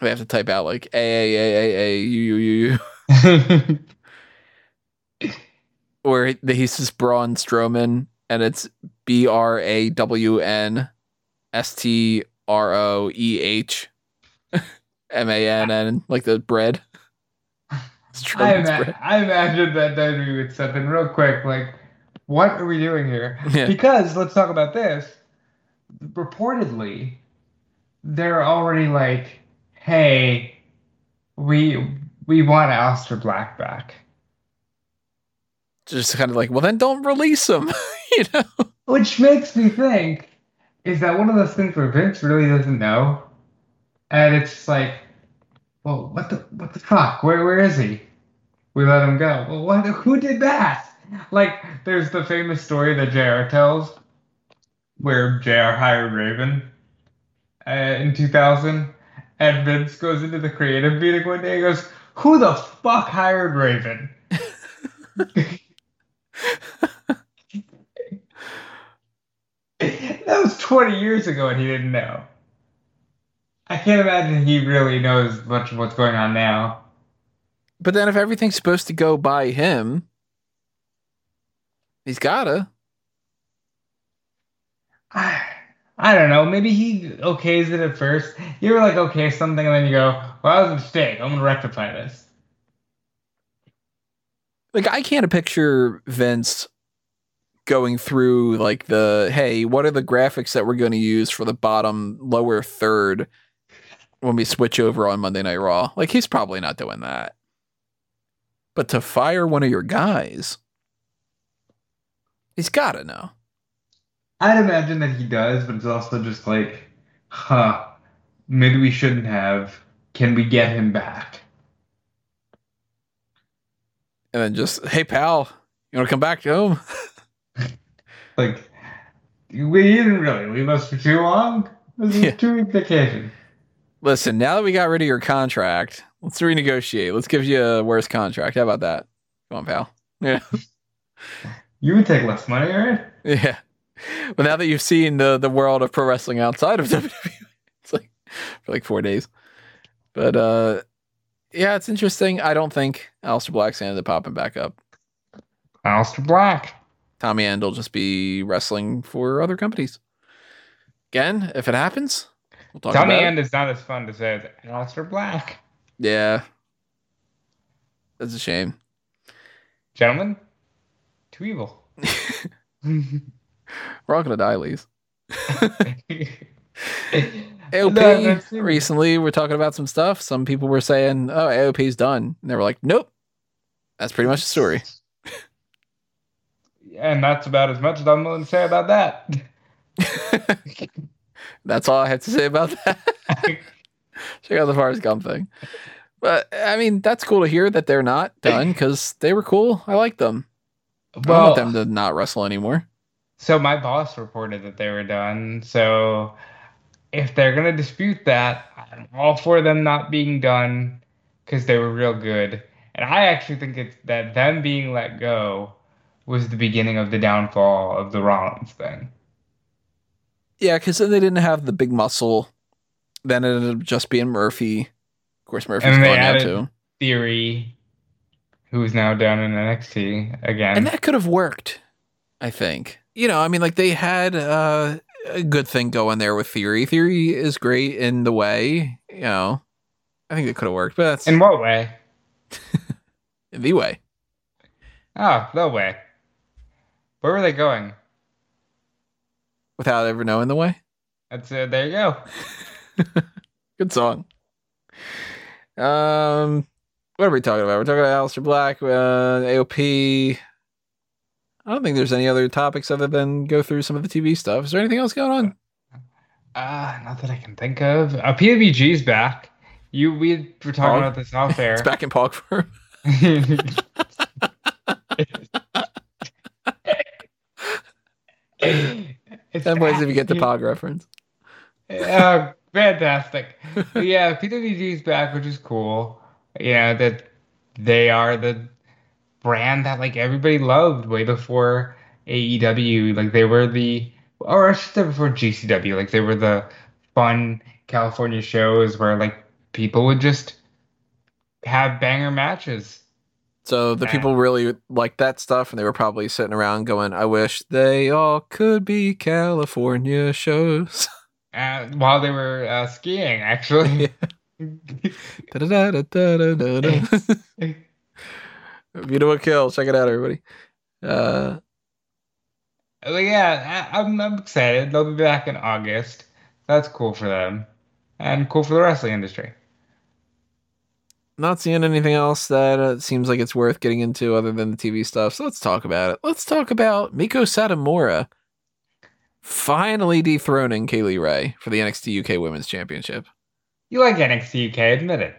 We have to type out like A A A A A U U U U. [laughs] or he's just Braun Strowman, and it's B R A W N S T R O E H M A N N, like the bread. [laughs]
I, ima-
bread.
I imagine that WWE would step in real quick, like, what are we doing here?
Yeah.
Because let's talk about this. Reportedly, they're already like, hey, we we want Aleister Black back.
Just kind of like, well, then don't release him. [laughs] you know?
Which makes me think, is that one of those things where Vince really doesn't know? And it's just like, well, what the what the fuck? Where where is he? We let him go. Well, what? Who did that? Like, there's the famous story that Jr. tells, where Jr. hired Raven uh, in 2000, and Vince goes into the creative meeting one day and goes, "Who the fuck hired Raven?" [laughs] [laughs] that was 20 years ago and he didn't know. I can't imagine he really knows much of what's going on now.
But then if everything's supposed to go by him, he's gotta.
I, I don't know. Maybe he okays it at first. You ever like okay something and then you go, well, that was a mistake. I'm going to rectify this.
Like I can't picture Vince going through like the hey, what are the graphics that we're going to use for the bottom lower third when we switch over on Monday Night Raw? Like he's probably not doing that. But to fire one of your guys, he's got to know.
I'd imagine that he does, but it's also just like, huh, maybe we shouldn't have. Can we get him back?
And then just, hey pal, you want to come back to home? [laughs]
Like, we didn't really leave us for too long. This is
Yeah.
two week vacation.
Listen, now that we got rid of your contract, let's renegotiate. Let's give you a worse contract. How about that? Come on, pal. Yeah. [laughs]
You would take less money, right?
Yeah. But now that you've seen the the world of pro wrestling outside of [laughs] WWE, it's like for like four days. But uh yeah, it's interesting. I don't think Aleister Black's ended up popping back up.
Aleister Black.
Tommy End will just be wrestling for other companies. Again, if it happens, we'll talk
Tommy End is not as fun to say as Aleister Black.
Yeah. That's a shame.
Gentlemen, too evil. [laughs] [laughs]
We're all gonna die, Lise. [laughs] AOP
No,
recently we're talking about some stuff. Some people were saying, "Oh, AOP's done," and they were like, "Nope, that's pretty much the story."
And that's about as much as I'm willing to say about that. [laughs]
that's all I have to say about that. [laughs] Check out the Forrest Gump thing. But I mean, that's cool to hear that they're not done because they were cool. I like them. I want them to not wrestle anymore.
So my boss reported that they were done. So if they're gonna dispute that, I'm all for them not being done because they were real good. And I actually think it's that them being let go was the beginning of the downfall of the Rollins thing.
Yeah, because then they didn't have the big muscle. Then it ended up just being Murphy. Of course, Murphy's
And
gone now too.
Theory, who's now down in NXT again.
and that could have worked i think you know i mean like they had uh, a good thing going there with theory theory is great in the way you know i think it could have worked but that's
in what way? [laughs]
in the way
Oh, no way. Where were they going?
without ever knowing the way
That's it. there you go. [laughs]
good song um what are we talking about we're talking about Aleister black uh, aop i don't think there's any other topics other than go through some of the tv stuff is there anything else going on
Uh, not that I can think of. Uh, PWG's back. You we were talking
Pog?
about this off air. [laughs]
it's back in pog form [laughs]
it's
that if you get the pog reference
Oh, fantastic. yeah, yeah, is back, which is cool. Yeah, that they are the brand that like everybody loved way before AEW. Like they were the, or I should say before GCW. Like they were the fun California shows where like people would just have banger matches.
So the people really liked that stuff, and they were probably sitting around going, "I wish they all could be California shows." [laughs]
Uh, while they were uh, skiing, actually.
Beautiful [laughs] [laughs] kill. Check it out, everybody. Uh,
yeah, I, I'm, I'm excited. They'll be back in August. That's cool for them, and cool for the wrestling industry.
Not seeing anything else that uh, seems like it's worth getting into other than the TV stuff. So let's talk about it. Let's talk about Meiko Satomura finally dethroning Kay Lee Ray for the NXT UK Women's Championship.
You like NXT UK, admit it.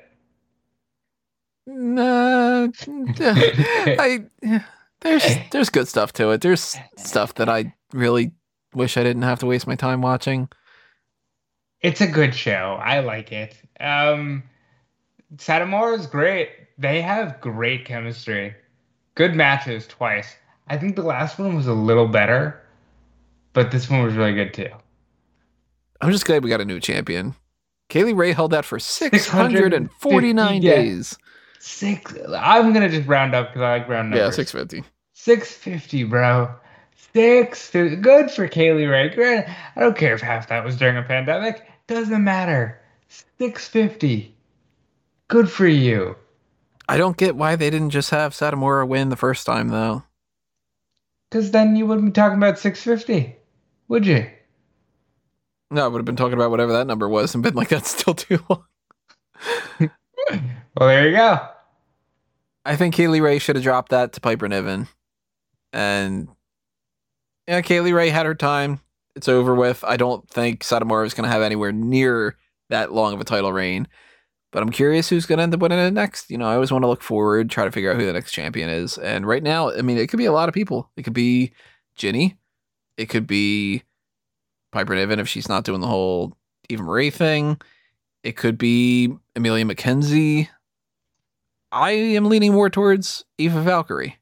Nah, I there's [laughs] there's good stuff to it. There's stuff that I really wish I didn't have to waste my time watching.
It's a good show. I like it. Um, Satomura is great. They have great chemistry. Good matches twice. I think the last one was a little better, but this one was really good too.
I'm just glad we got a new champion. Kay Lee Ray held that for 649
650
days.
Six. I'm gonna just round up because I like round numbers.
Yeah, 650.
650, bro. Six. Good for Kay Lee Ray. I don't care if half that was during a pandemic. Doesn't matter. 650. Good for you.
I don't get why they didn't just have Satomura win the first time though.
Because then you wouldn't be talking about 650, would you?
No, I would have been talking about whatever that number was and been like, that's still too [laughs] long.
Well, there you go.
I think Kay Lee Ray should have dropped that to Piper Niven. And yeah, Kay Lee Ray had her time. It's over with. I don't think Satomura is going to have anywhere near that long of a title reign. But I'm curious who's going to end up winning it next. You know, I always want to look forward, try to figure out who the next champion is. And right now, I mean, it could be a lot of people. It could be Jinny. It could be Piper Niven if she's not doing the whole Eva Marie thing. It could be Emilia McKenzie. I am leaning more towards Aoife Valkyrie.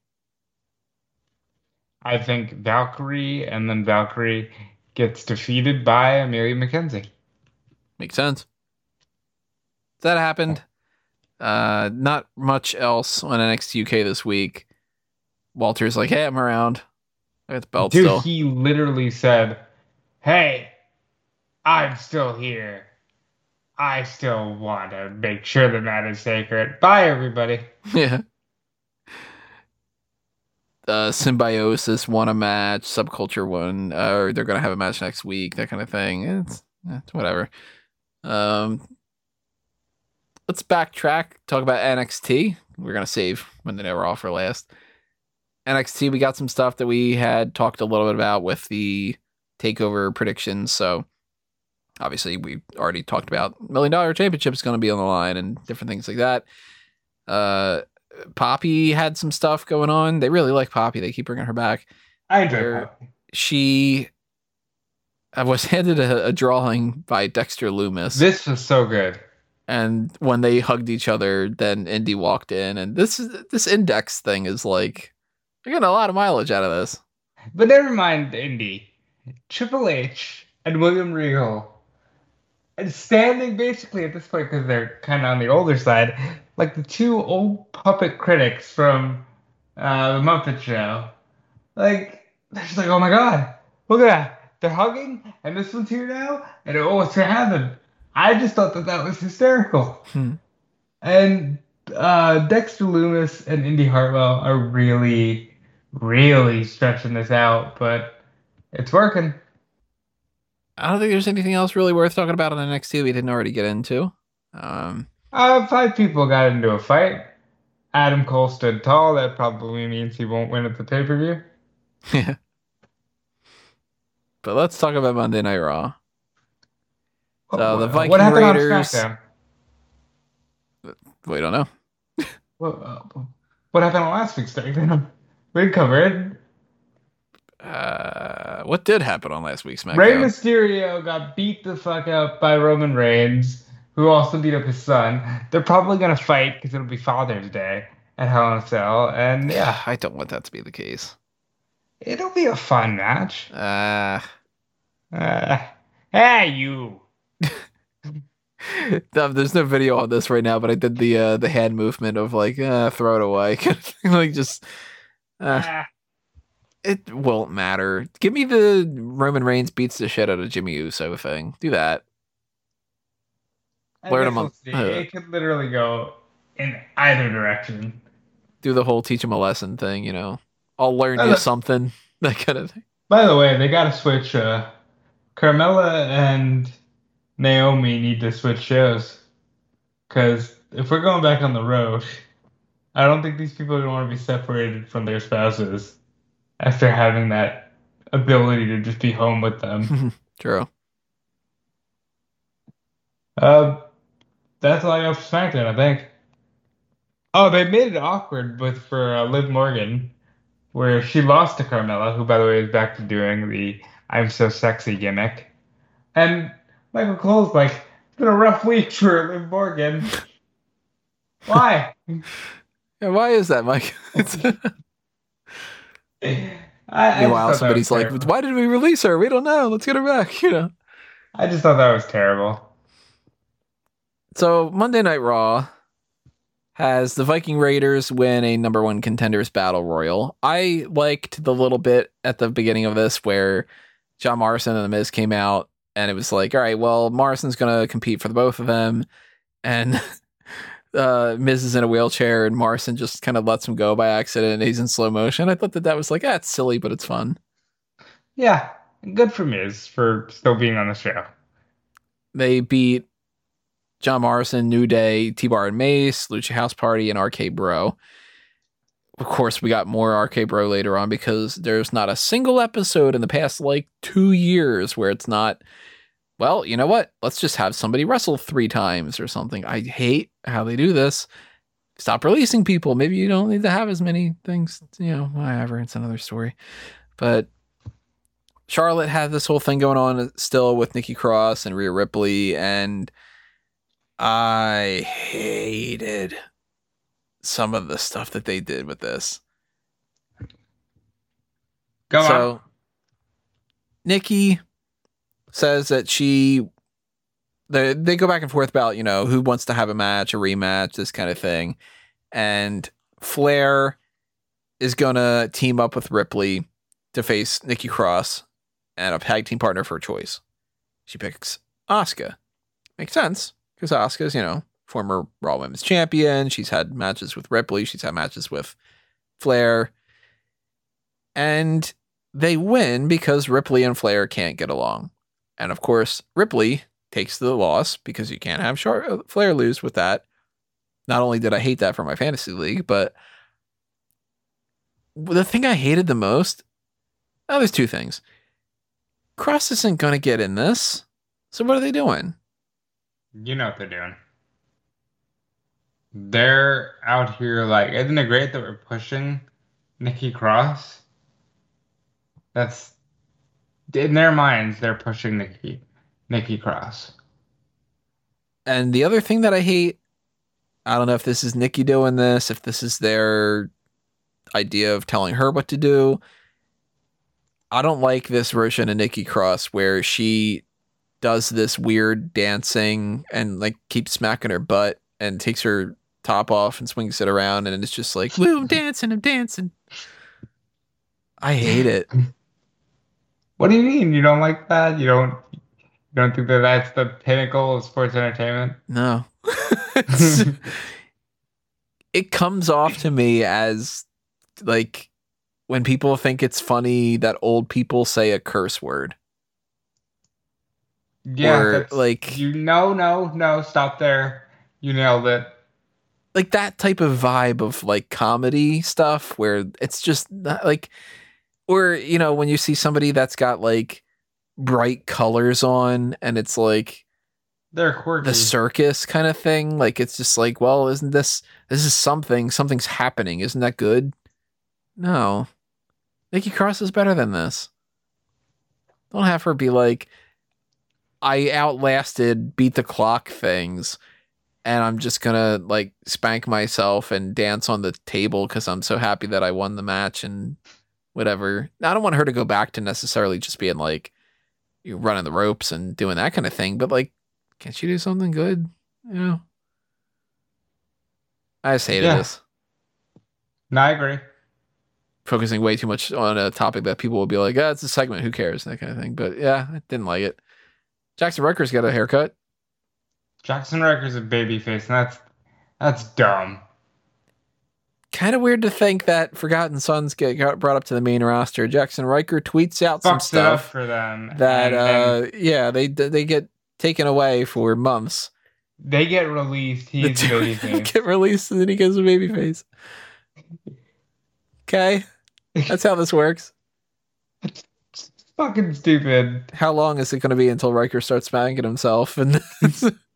I think Valkyrie and then Valkyrie gets defeated by Emilia McKenzie.
Makes sense. That happened. Uh, not much else on NXT UK this week. Walter's like, "Hey, I'm around. I got the belt
Dude,
still."
he literally said, "Hey, I'm still here. I still want to make sure the mat is sacred. Bye, everybody." [laughs]
yeah. Uh, Symbiosis won a match. Subculture won, uh, or they're gonna have a match next week. That kind of thing. It's, it's whatever. Um, let's backtrack. Talk about NXT. We're gonna save when they were off for last. NXT, we got some stuff that we had talked a little bit about with the takeover predictions. So obviously, we already talked about million dollar championship is going to be on the line and different things like that. Uh, Poppy had some stuff going on. They really like Poppy. They keep bringing her back.
I enjoy that.
She I was [laughs] handed a, a drawing by Dexter Lumis.
This was so good.
And when they hugged each other, then Indi walked in, and this is this index thing is like you're getting a lot of mileage out of this.
But never mind Indi. Triple H and William Regal. And standing basically at this point, because they're kind of on the older side, like the two old puppet critics from uh, the Muppet Show. Like, they're just like, oh my god, look at that. They're hugging, and this one's here now, and oh, what's gonna happen? I just thought that that was hysterical.
Hmm.
And uh, Dexter Lumis and Indi Hartwell are really, really stretching this out, but it's working.
I don't think there's anything else really worth talking about on NXT we didn't already get into. Um,
Uh, five people got into a fight. Adam Cole stood tall. That probably means he won't win at the pay per view. [laughs]
yeah. But let's talk about Monday Night Raw. So the Viking
what happened
Raiders-
on SmackDown?
We don't know. [laughs]
What, uh, what happened on last week's SmackDown? We didn't cover it.
Uh, what did happen on last week's SmackDown?
Rey Mysterio got beat the fuck up by Roman Reigns, who also beat up his son. They're probably gonna fight because it'll be Father's Day at Hell in a Cell, and [sighs] yeah,
I don't want that to be the case.
it'll be a fun match.
Uh,
Uh, hey, you.
No, there's no video on this right now, but I did the uh, the hand movement of like uh, throw it away, [laughs] like just. Uh,
Ah.
it won't matter. Give me the Roman Reigns beats the shit out of Jimmy Uso thing. Do that.
I
Learn him a-
see. It could literally go in either direction.
Do the whole teach him a lesson thing. You know, I'll learn
Uh,
you something. [laughs] That kind of thing.
By the way, they got to switch. Uh, Carmella and Naomi need to switch shows. Because if we're going back on the road, I don't think these people are going to want to be separated from their spouses after having that ability to just be home with them. [laughs]
True.
Uh, that's all I got for SmackDown, I think. Oh, they made it awkward with for uh, Liv Morgan, where she lost to Carmella, who, by the way, is back to doing the "I'm so sexy" gimmick. And Michael Cole's like, "It's been a rough week for Liv Morgan." Why? [laughs]
Yeah, why is that, Mike? [laughs]
I, I
Meanwhile,
was
somebody's like,
terrible.
"Why did we release her? We don't know. Let's get her back." [laughs] You know.
I just thought that was terrible.
So Monday Night Raw has the Viking Raiders win a number one contenders battle royal. I liked the little bit at the beginning of this where John Morrison and the Miz came out, and it was like, all right, well, Morrison's gonna compete for the both of them, and [laughs] uh, Miz is in a wheelchair, and Morrison just kind of lets him go by accident. And he's in slow motion. I thought that that was like, ah, it's silly, but it's fun.
Yeah, good for Miz for still being on the show.
They beat John Morrison, New Day, T Bar and Mace, Lucha House Party, and RK Bro. Of course, we got more RK Bro later on because there's not a single episode in the past like two years where it's not, well, you know what? Let's just have somebody wrestle three times or something. I hate how they do this. Stop releasing people. Maybe you don't need to have as many things, you know, whatever. It's another story. But Charlotte had this whole thing going on still with Nikki Cross and Rhea Ripley, and I hated some of the stuff that they did with this.
Go
so,
on.
Nikki says that she they they go back and forth about you know who wants to have a match, a rematch, this kind of thing, and Flair is gonna team up with Ripley to face Nikki Cross and a tag team partner for her choice. She picks Asuka. Makes sense because Asuka's you know former Raw Women's Champion. She's had matches with Ripley. She's had matches with Flair. And they win because Ripley and Flair can't get along. And of course, Ripley takes the loss because you can't have uh, Flair lose with that. Not only did I hate that for my fantasy league, but the thing I hated the most, oh, there's two things. Cross isn't going to get in this. So what are they doing?
You know what they're doing. They're out here like, isn't it great that we're pushing Nikki Cross? That's in their minds, they're pushing Nikki Nikki Cross.
And the other thing that I hate, I don't know if this is Nikki doing this, if this is their idea of telling her what to do. I don't like this version of Nikki Cross where she does this weird dancing and like keeps smacking her butt and takes her top off and swings it around and it's just like, woo, I'm [laughs] dancing, I'm dancing. I hate it.
What do you mean? You don't like that? You don't you don't think that that's the pinnacle of sports entertainment?
No. [laughs] It's- [laughs] it comes off to me as like when people think it's funny that old people say a curse word.
Yeah,
Or, like-
you no no no stop there. You nailed it.
Like that type of vibe of like comedy stuff where it's just not, like or you know when you see somebody that's got like bright colors on and it's like
They're quirky.
the circus kind of thing. Like it's just like, well, isn't this this is something? Something's happening. Isn't that good? No. Nikki Cross is better than this. Don't have her be like, I outlasted beat the clock things, and I'm just gonna like spank myself and dance on the table because I'm so happy that I won the match and whatever. I don't want her to go back to necessarily just being like you running the ropes and doing that kind of thing, but like can't she do something good? You know? I just hated
Yeah.
this.
no, I agree.
Focusing way too much on a topic that people will be like, ah, it's a segment, who cares? That kind of thing. But yeah, I didn't like it. Jackson Rutgers got a haircut.
Jaxson Ryker's a babyface, and that's that's dumb.
Kind of weird to think that Forgotten Sons get got brought up to the main roster. Jaxson Ryker tweets out some
Fucks it up
stuff
for them.
that,
and, and
uh, yeah, they they get taken away for months.
they get released.
The
He's babyface.
get released and then he gets a baby face. Okay, that's how this works.
It's fucking stupid.
How long is it going to be until Ryker starts spanking himself? And [laughs]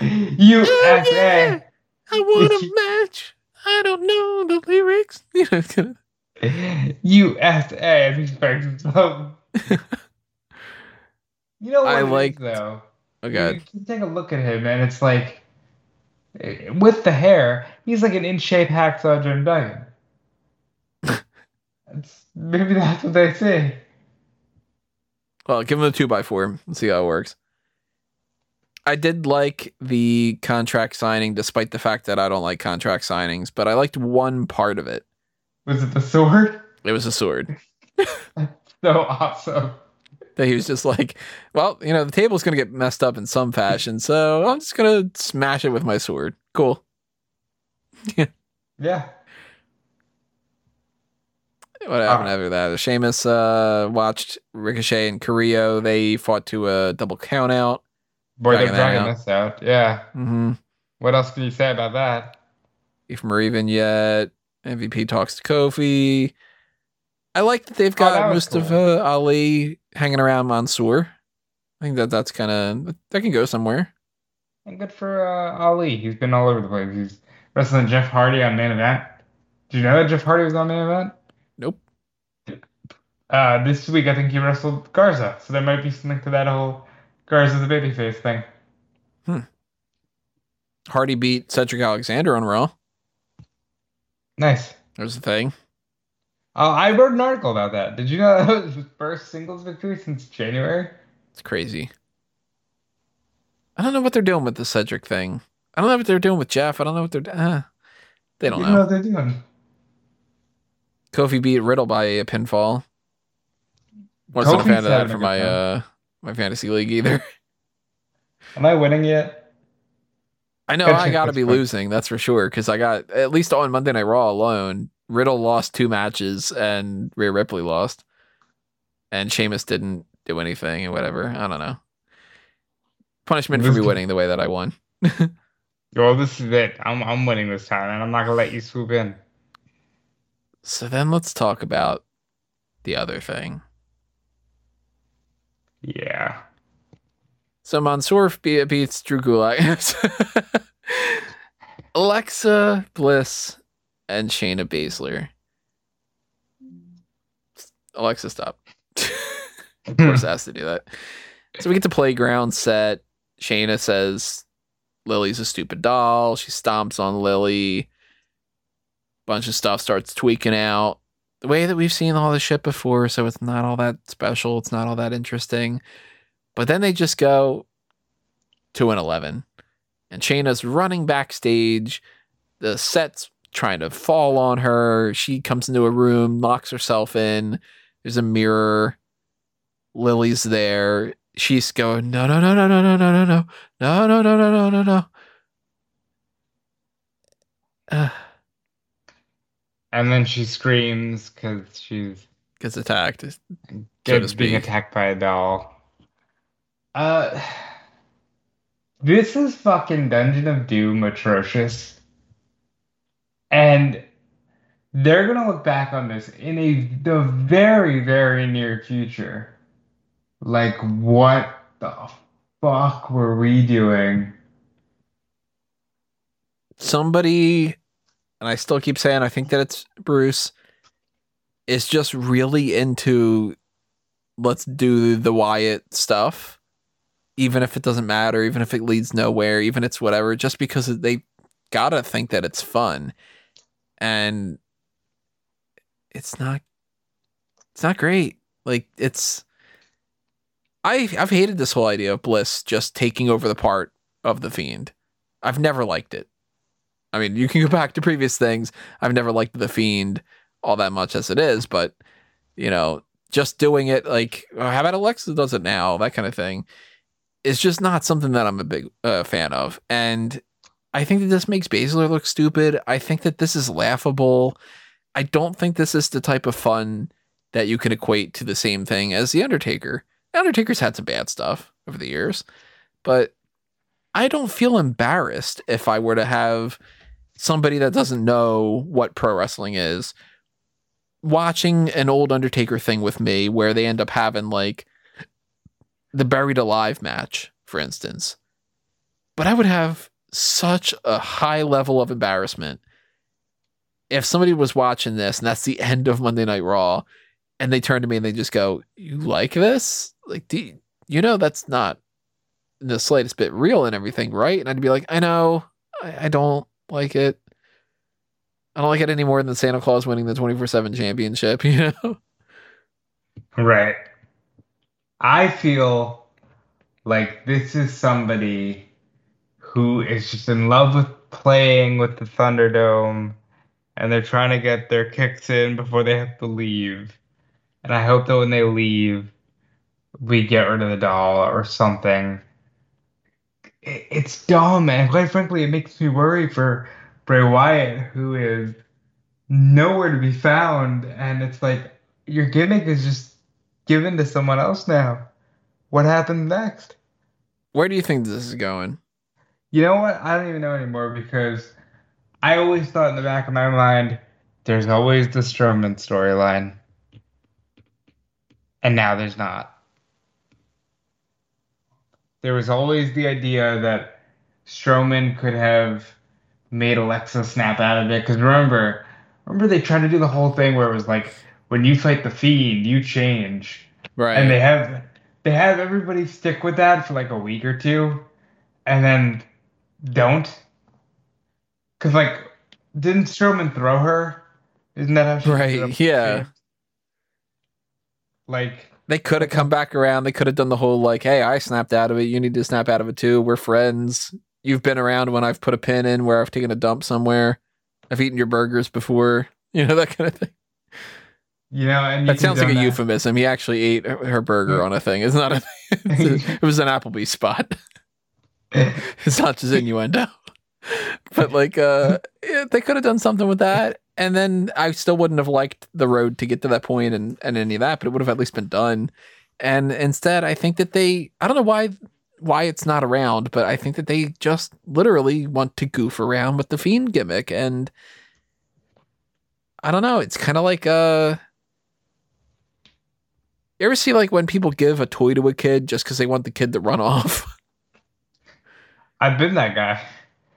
USA.
Oh, I want a [laughs] match. I don't know the lyrics. [laughs] You know, it's gonna-
USA. If he spanks himself. You know what
I like-
though.
oh
You,
god,
you take a look at him, and it's like, with the hair, he's like an in shape hacksaw Jim Duggan. [laughs] Maybe that's what they say.
well, give him a two by four and see how it works. I did like the contract signing, despite the fact that I don't like contract signings, but I liked one part of it.
Was it the sword?
It was a sword. [laughs] [laughs]
So awesome.
That he was just like, well, you know, the table's gonna get messed up in some fashion, so I'm just gonna smash it with my sword. Cool. [laughs]
Yeah. Yeah.
What happened after that? Sheamus uh, watched Ricochet and Carrillo. They fought to a double count out.
Boy, they're
Dragging that
dragging
out.
this out. Yeah.
Mm-hmm.
What else can you say about that?
If Marie Vignette, MVP talks to Kofi. I like that they've
Oh, that
got
was
Mustafa Ali hanging around Mansoor. I think that that's kind of that can go somewhere.
And good for uh, Ali. He's been all over the place. He's wrestling Jeff Hardy on main event. Did you know that Jeff Hardy was on main event?
Nope.
Uh, this week I think he wrestled Garza, so there might be something to that whole Garza the babyface thing. Hmm.
Hardy beat Cedric Alexander on Raw.
Nice.
There's the thing.
Uh, I wrote an article about that. Did you know that was his first singles victory since January?
It's crazy. I don't know what they're doing with the Cedric thing. I don't know what they're doing with Jeff. I don't know what they're. Uh, they don't
you
know.
know what they're doing.
Kofi beat Riddle by a pinfall. Wasn't a fan of that for my uh my fantasy league either. [laughs]
Am I winning yet?
I know I got to be losing. That's for sure. Because I got at least on Monday Night Raw alone, Riddle lost two matches and Rhea Ripley lost, and Sheamus didn't do anything and whatever. I don't know. Punishment for me winning the way that I won. [laughs]
Well, this is it. I'm I'm winning this time, and I'm not gonna let you swoop in.
So then let's talk about the other thing.
Yeah.
So Mansoor be- beats Drew Gulak. [laughs] Alexa Bliss and Shayna Baszler. Alexa, stop. [laughs] of course, has to do that. So we get to playground set. Shayna says Lily's a stupid doll. She stomps on Lily. Bunch of stuff starts tweaking out. The way that we've seen all this shit before, so it's not all that special. It's not all that interesting. But then they just go to an 11. And Shayna's running backstage. The set's trying to fall on her. She comes into a room, locks herself in. There's a mirror. Lily's there. She's going, no, no, no, no, no, no, no, no, no, no, no, no, no, no, no, no.
And then she screams because she's
gets attacked. So
gets being attacked by a doll. Uh, this is fucking Dungeon of Doom atrocious, and they're gonna look back on this in a the very very near future. Like, what the fuck were we doing?
Somebody, and I still keep saying I think that it's Bruce, is just really into let's do the Wyatt stuff, even if it doesn't matter, even if it leads nowhere, even if it's whatever, just because they gotta think that it's fun. And it's not it's not great. Like it's I I've hated this whole idea of Bliss just taking over the part of the fiend. I've never liked it. I mean, you can go back to previous things. I've never liked the fiend all that much as it is, but you know, just doing it like oh, how about Alexa does it now, that kind of thing, is just not something that I'm a big uh, fan of. And I think that this makes Baszler look stupid. I think that this is laughable. I don't think this is the type of fun that you can equate to the same thing as The Undertaker. The Undertaker's had some bad stuff over the years, but I don't feel embarrassed if I were to have somebody that doesn't know what pro wrestling is watching an old Undertaker thing with me where they end up having like the buried alive match, for instance. But I would have such a high level of embarrassment if somebody was watching this and that's the [laughs] end of Monday Night Raw and they turn to me and they just go, You like this? Like, do you, you know that's not in the slightest bit real and everything, right? And I'd be like, I know, I, I don't like it. I don't like it any more than Santa Claus winning the 24 7 championship, [laughs] you know?
Right. I feel like this is somebody who is just in love with playing with the Thunderdome and they're trying to get their kicks in before they have to leave. And I hope that when they leave, we get rid of the doll or something. It- It's dumb, and quite frankly, it makes me worry for Bray Wyatt, who is nowhere to be found. And it's like, your gimmick is just given to someone else now. What happens next?
Where do you think this is going?
You know what? I don't even know anymore because I always thought in the back of my mind There's always the Strowman storyline. And now there's not. There was always the idea that Strowman could have made Alexa snap out of it. Because remember, remember they tried to do the whole thing where it was like, when you fight the fiend, you change.
Right.
And they have they have everybody stick with that for like a week or two, and then don't. Cause like, didn't Strowman throw her? Isn't that how she
Right, yeah.
Like
They could have come back around. They could have done the whole like, "Hey, I snapped out of it. You need to snap out of it too. We're friends. You've been around when I've put a pin in where I've taken a dump somewhere. I've eaten your burgers before. [laughs] You know that kind of thing.
you know, and
That sounds like a
that.
euphemism. He actually ate her her burger on a thing. It's not a. [laughs] It's a it was an Applebee's spot. [laughs] It's not just innuendo. But like, uh, yeah, they could have done something with that, and then I still wouldn't have liked the road to get to that point and and any of that, but it would have at least been done. And instead, I think that they, I don't know why why it's not around, but I think that they just literally want to goof around with the fiend gimmick, and I don't know. It's kind of like uh. You ever see like when people give a toy to a kid just because they want the kid to run [laughs] off?
I've been that guy.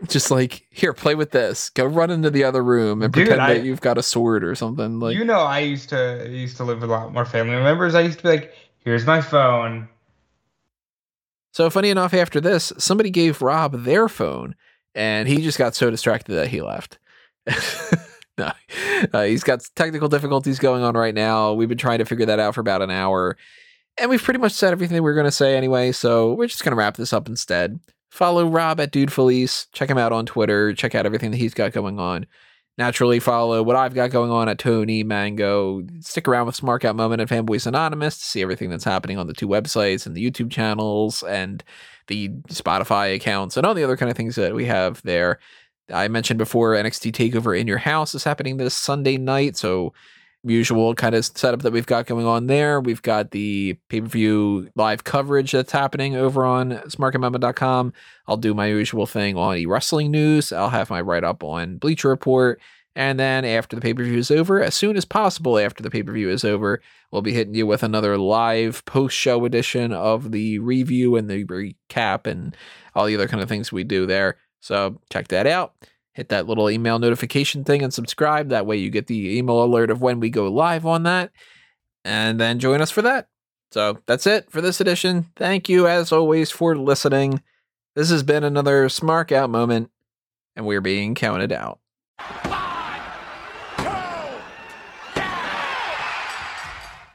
Just like here play with this go run into the other room and
Dude,
pretend
I-
that you've got a sword or something like
you know, I used to used to live with a lot more family members. I used to be like, "Here's my phone."
so funny enough after this somebody gave rob their phone and he just got so distracted that he left [laughs] no uh, he's got technical difficulties going on right now we've been trying to figure that out for about an hour and we've pretty much said everything we are going to say anyway so we're just going to wrap this up instead follow rob at dude felice check him out on twitter check out everything that he's got going on naturally follow what I've got going on at Tony Mango. Stick around with Smark Out Moment and Fanboys Anonymous to see everything that's happening on the two websites and the YouTube channels and the Spotify accounts and all the other kind of things that we have there. I mentioned before NXT Takeover in Your House is happening this Sunday night, so usual kind of setup that we've got going on there. We've got the pay-per-view live coverage that's happening over on smarkoutmoment.com. I'll do my usual thing on e-wrestling news. I'll have my write-up on Bleacher Report. And then after the pay-per-view is over, as soon as possible after the pay-per-view is over, we'll be hitting you with another live post-show edition of the review and the recap and all the other kind of things we do there. So check that out. Hit that little email notification thing and subscribe. That way you get the email alert of when we go live on that. And then join us for that. So that's it for this edition. Thank you, as always, for listening. This has been another Smark Out moment, and we're being counted out.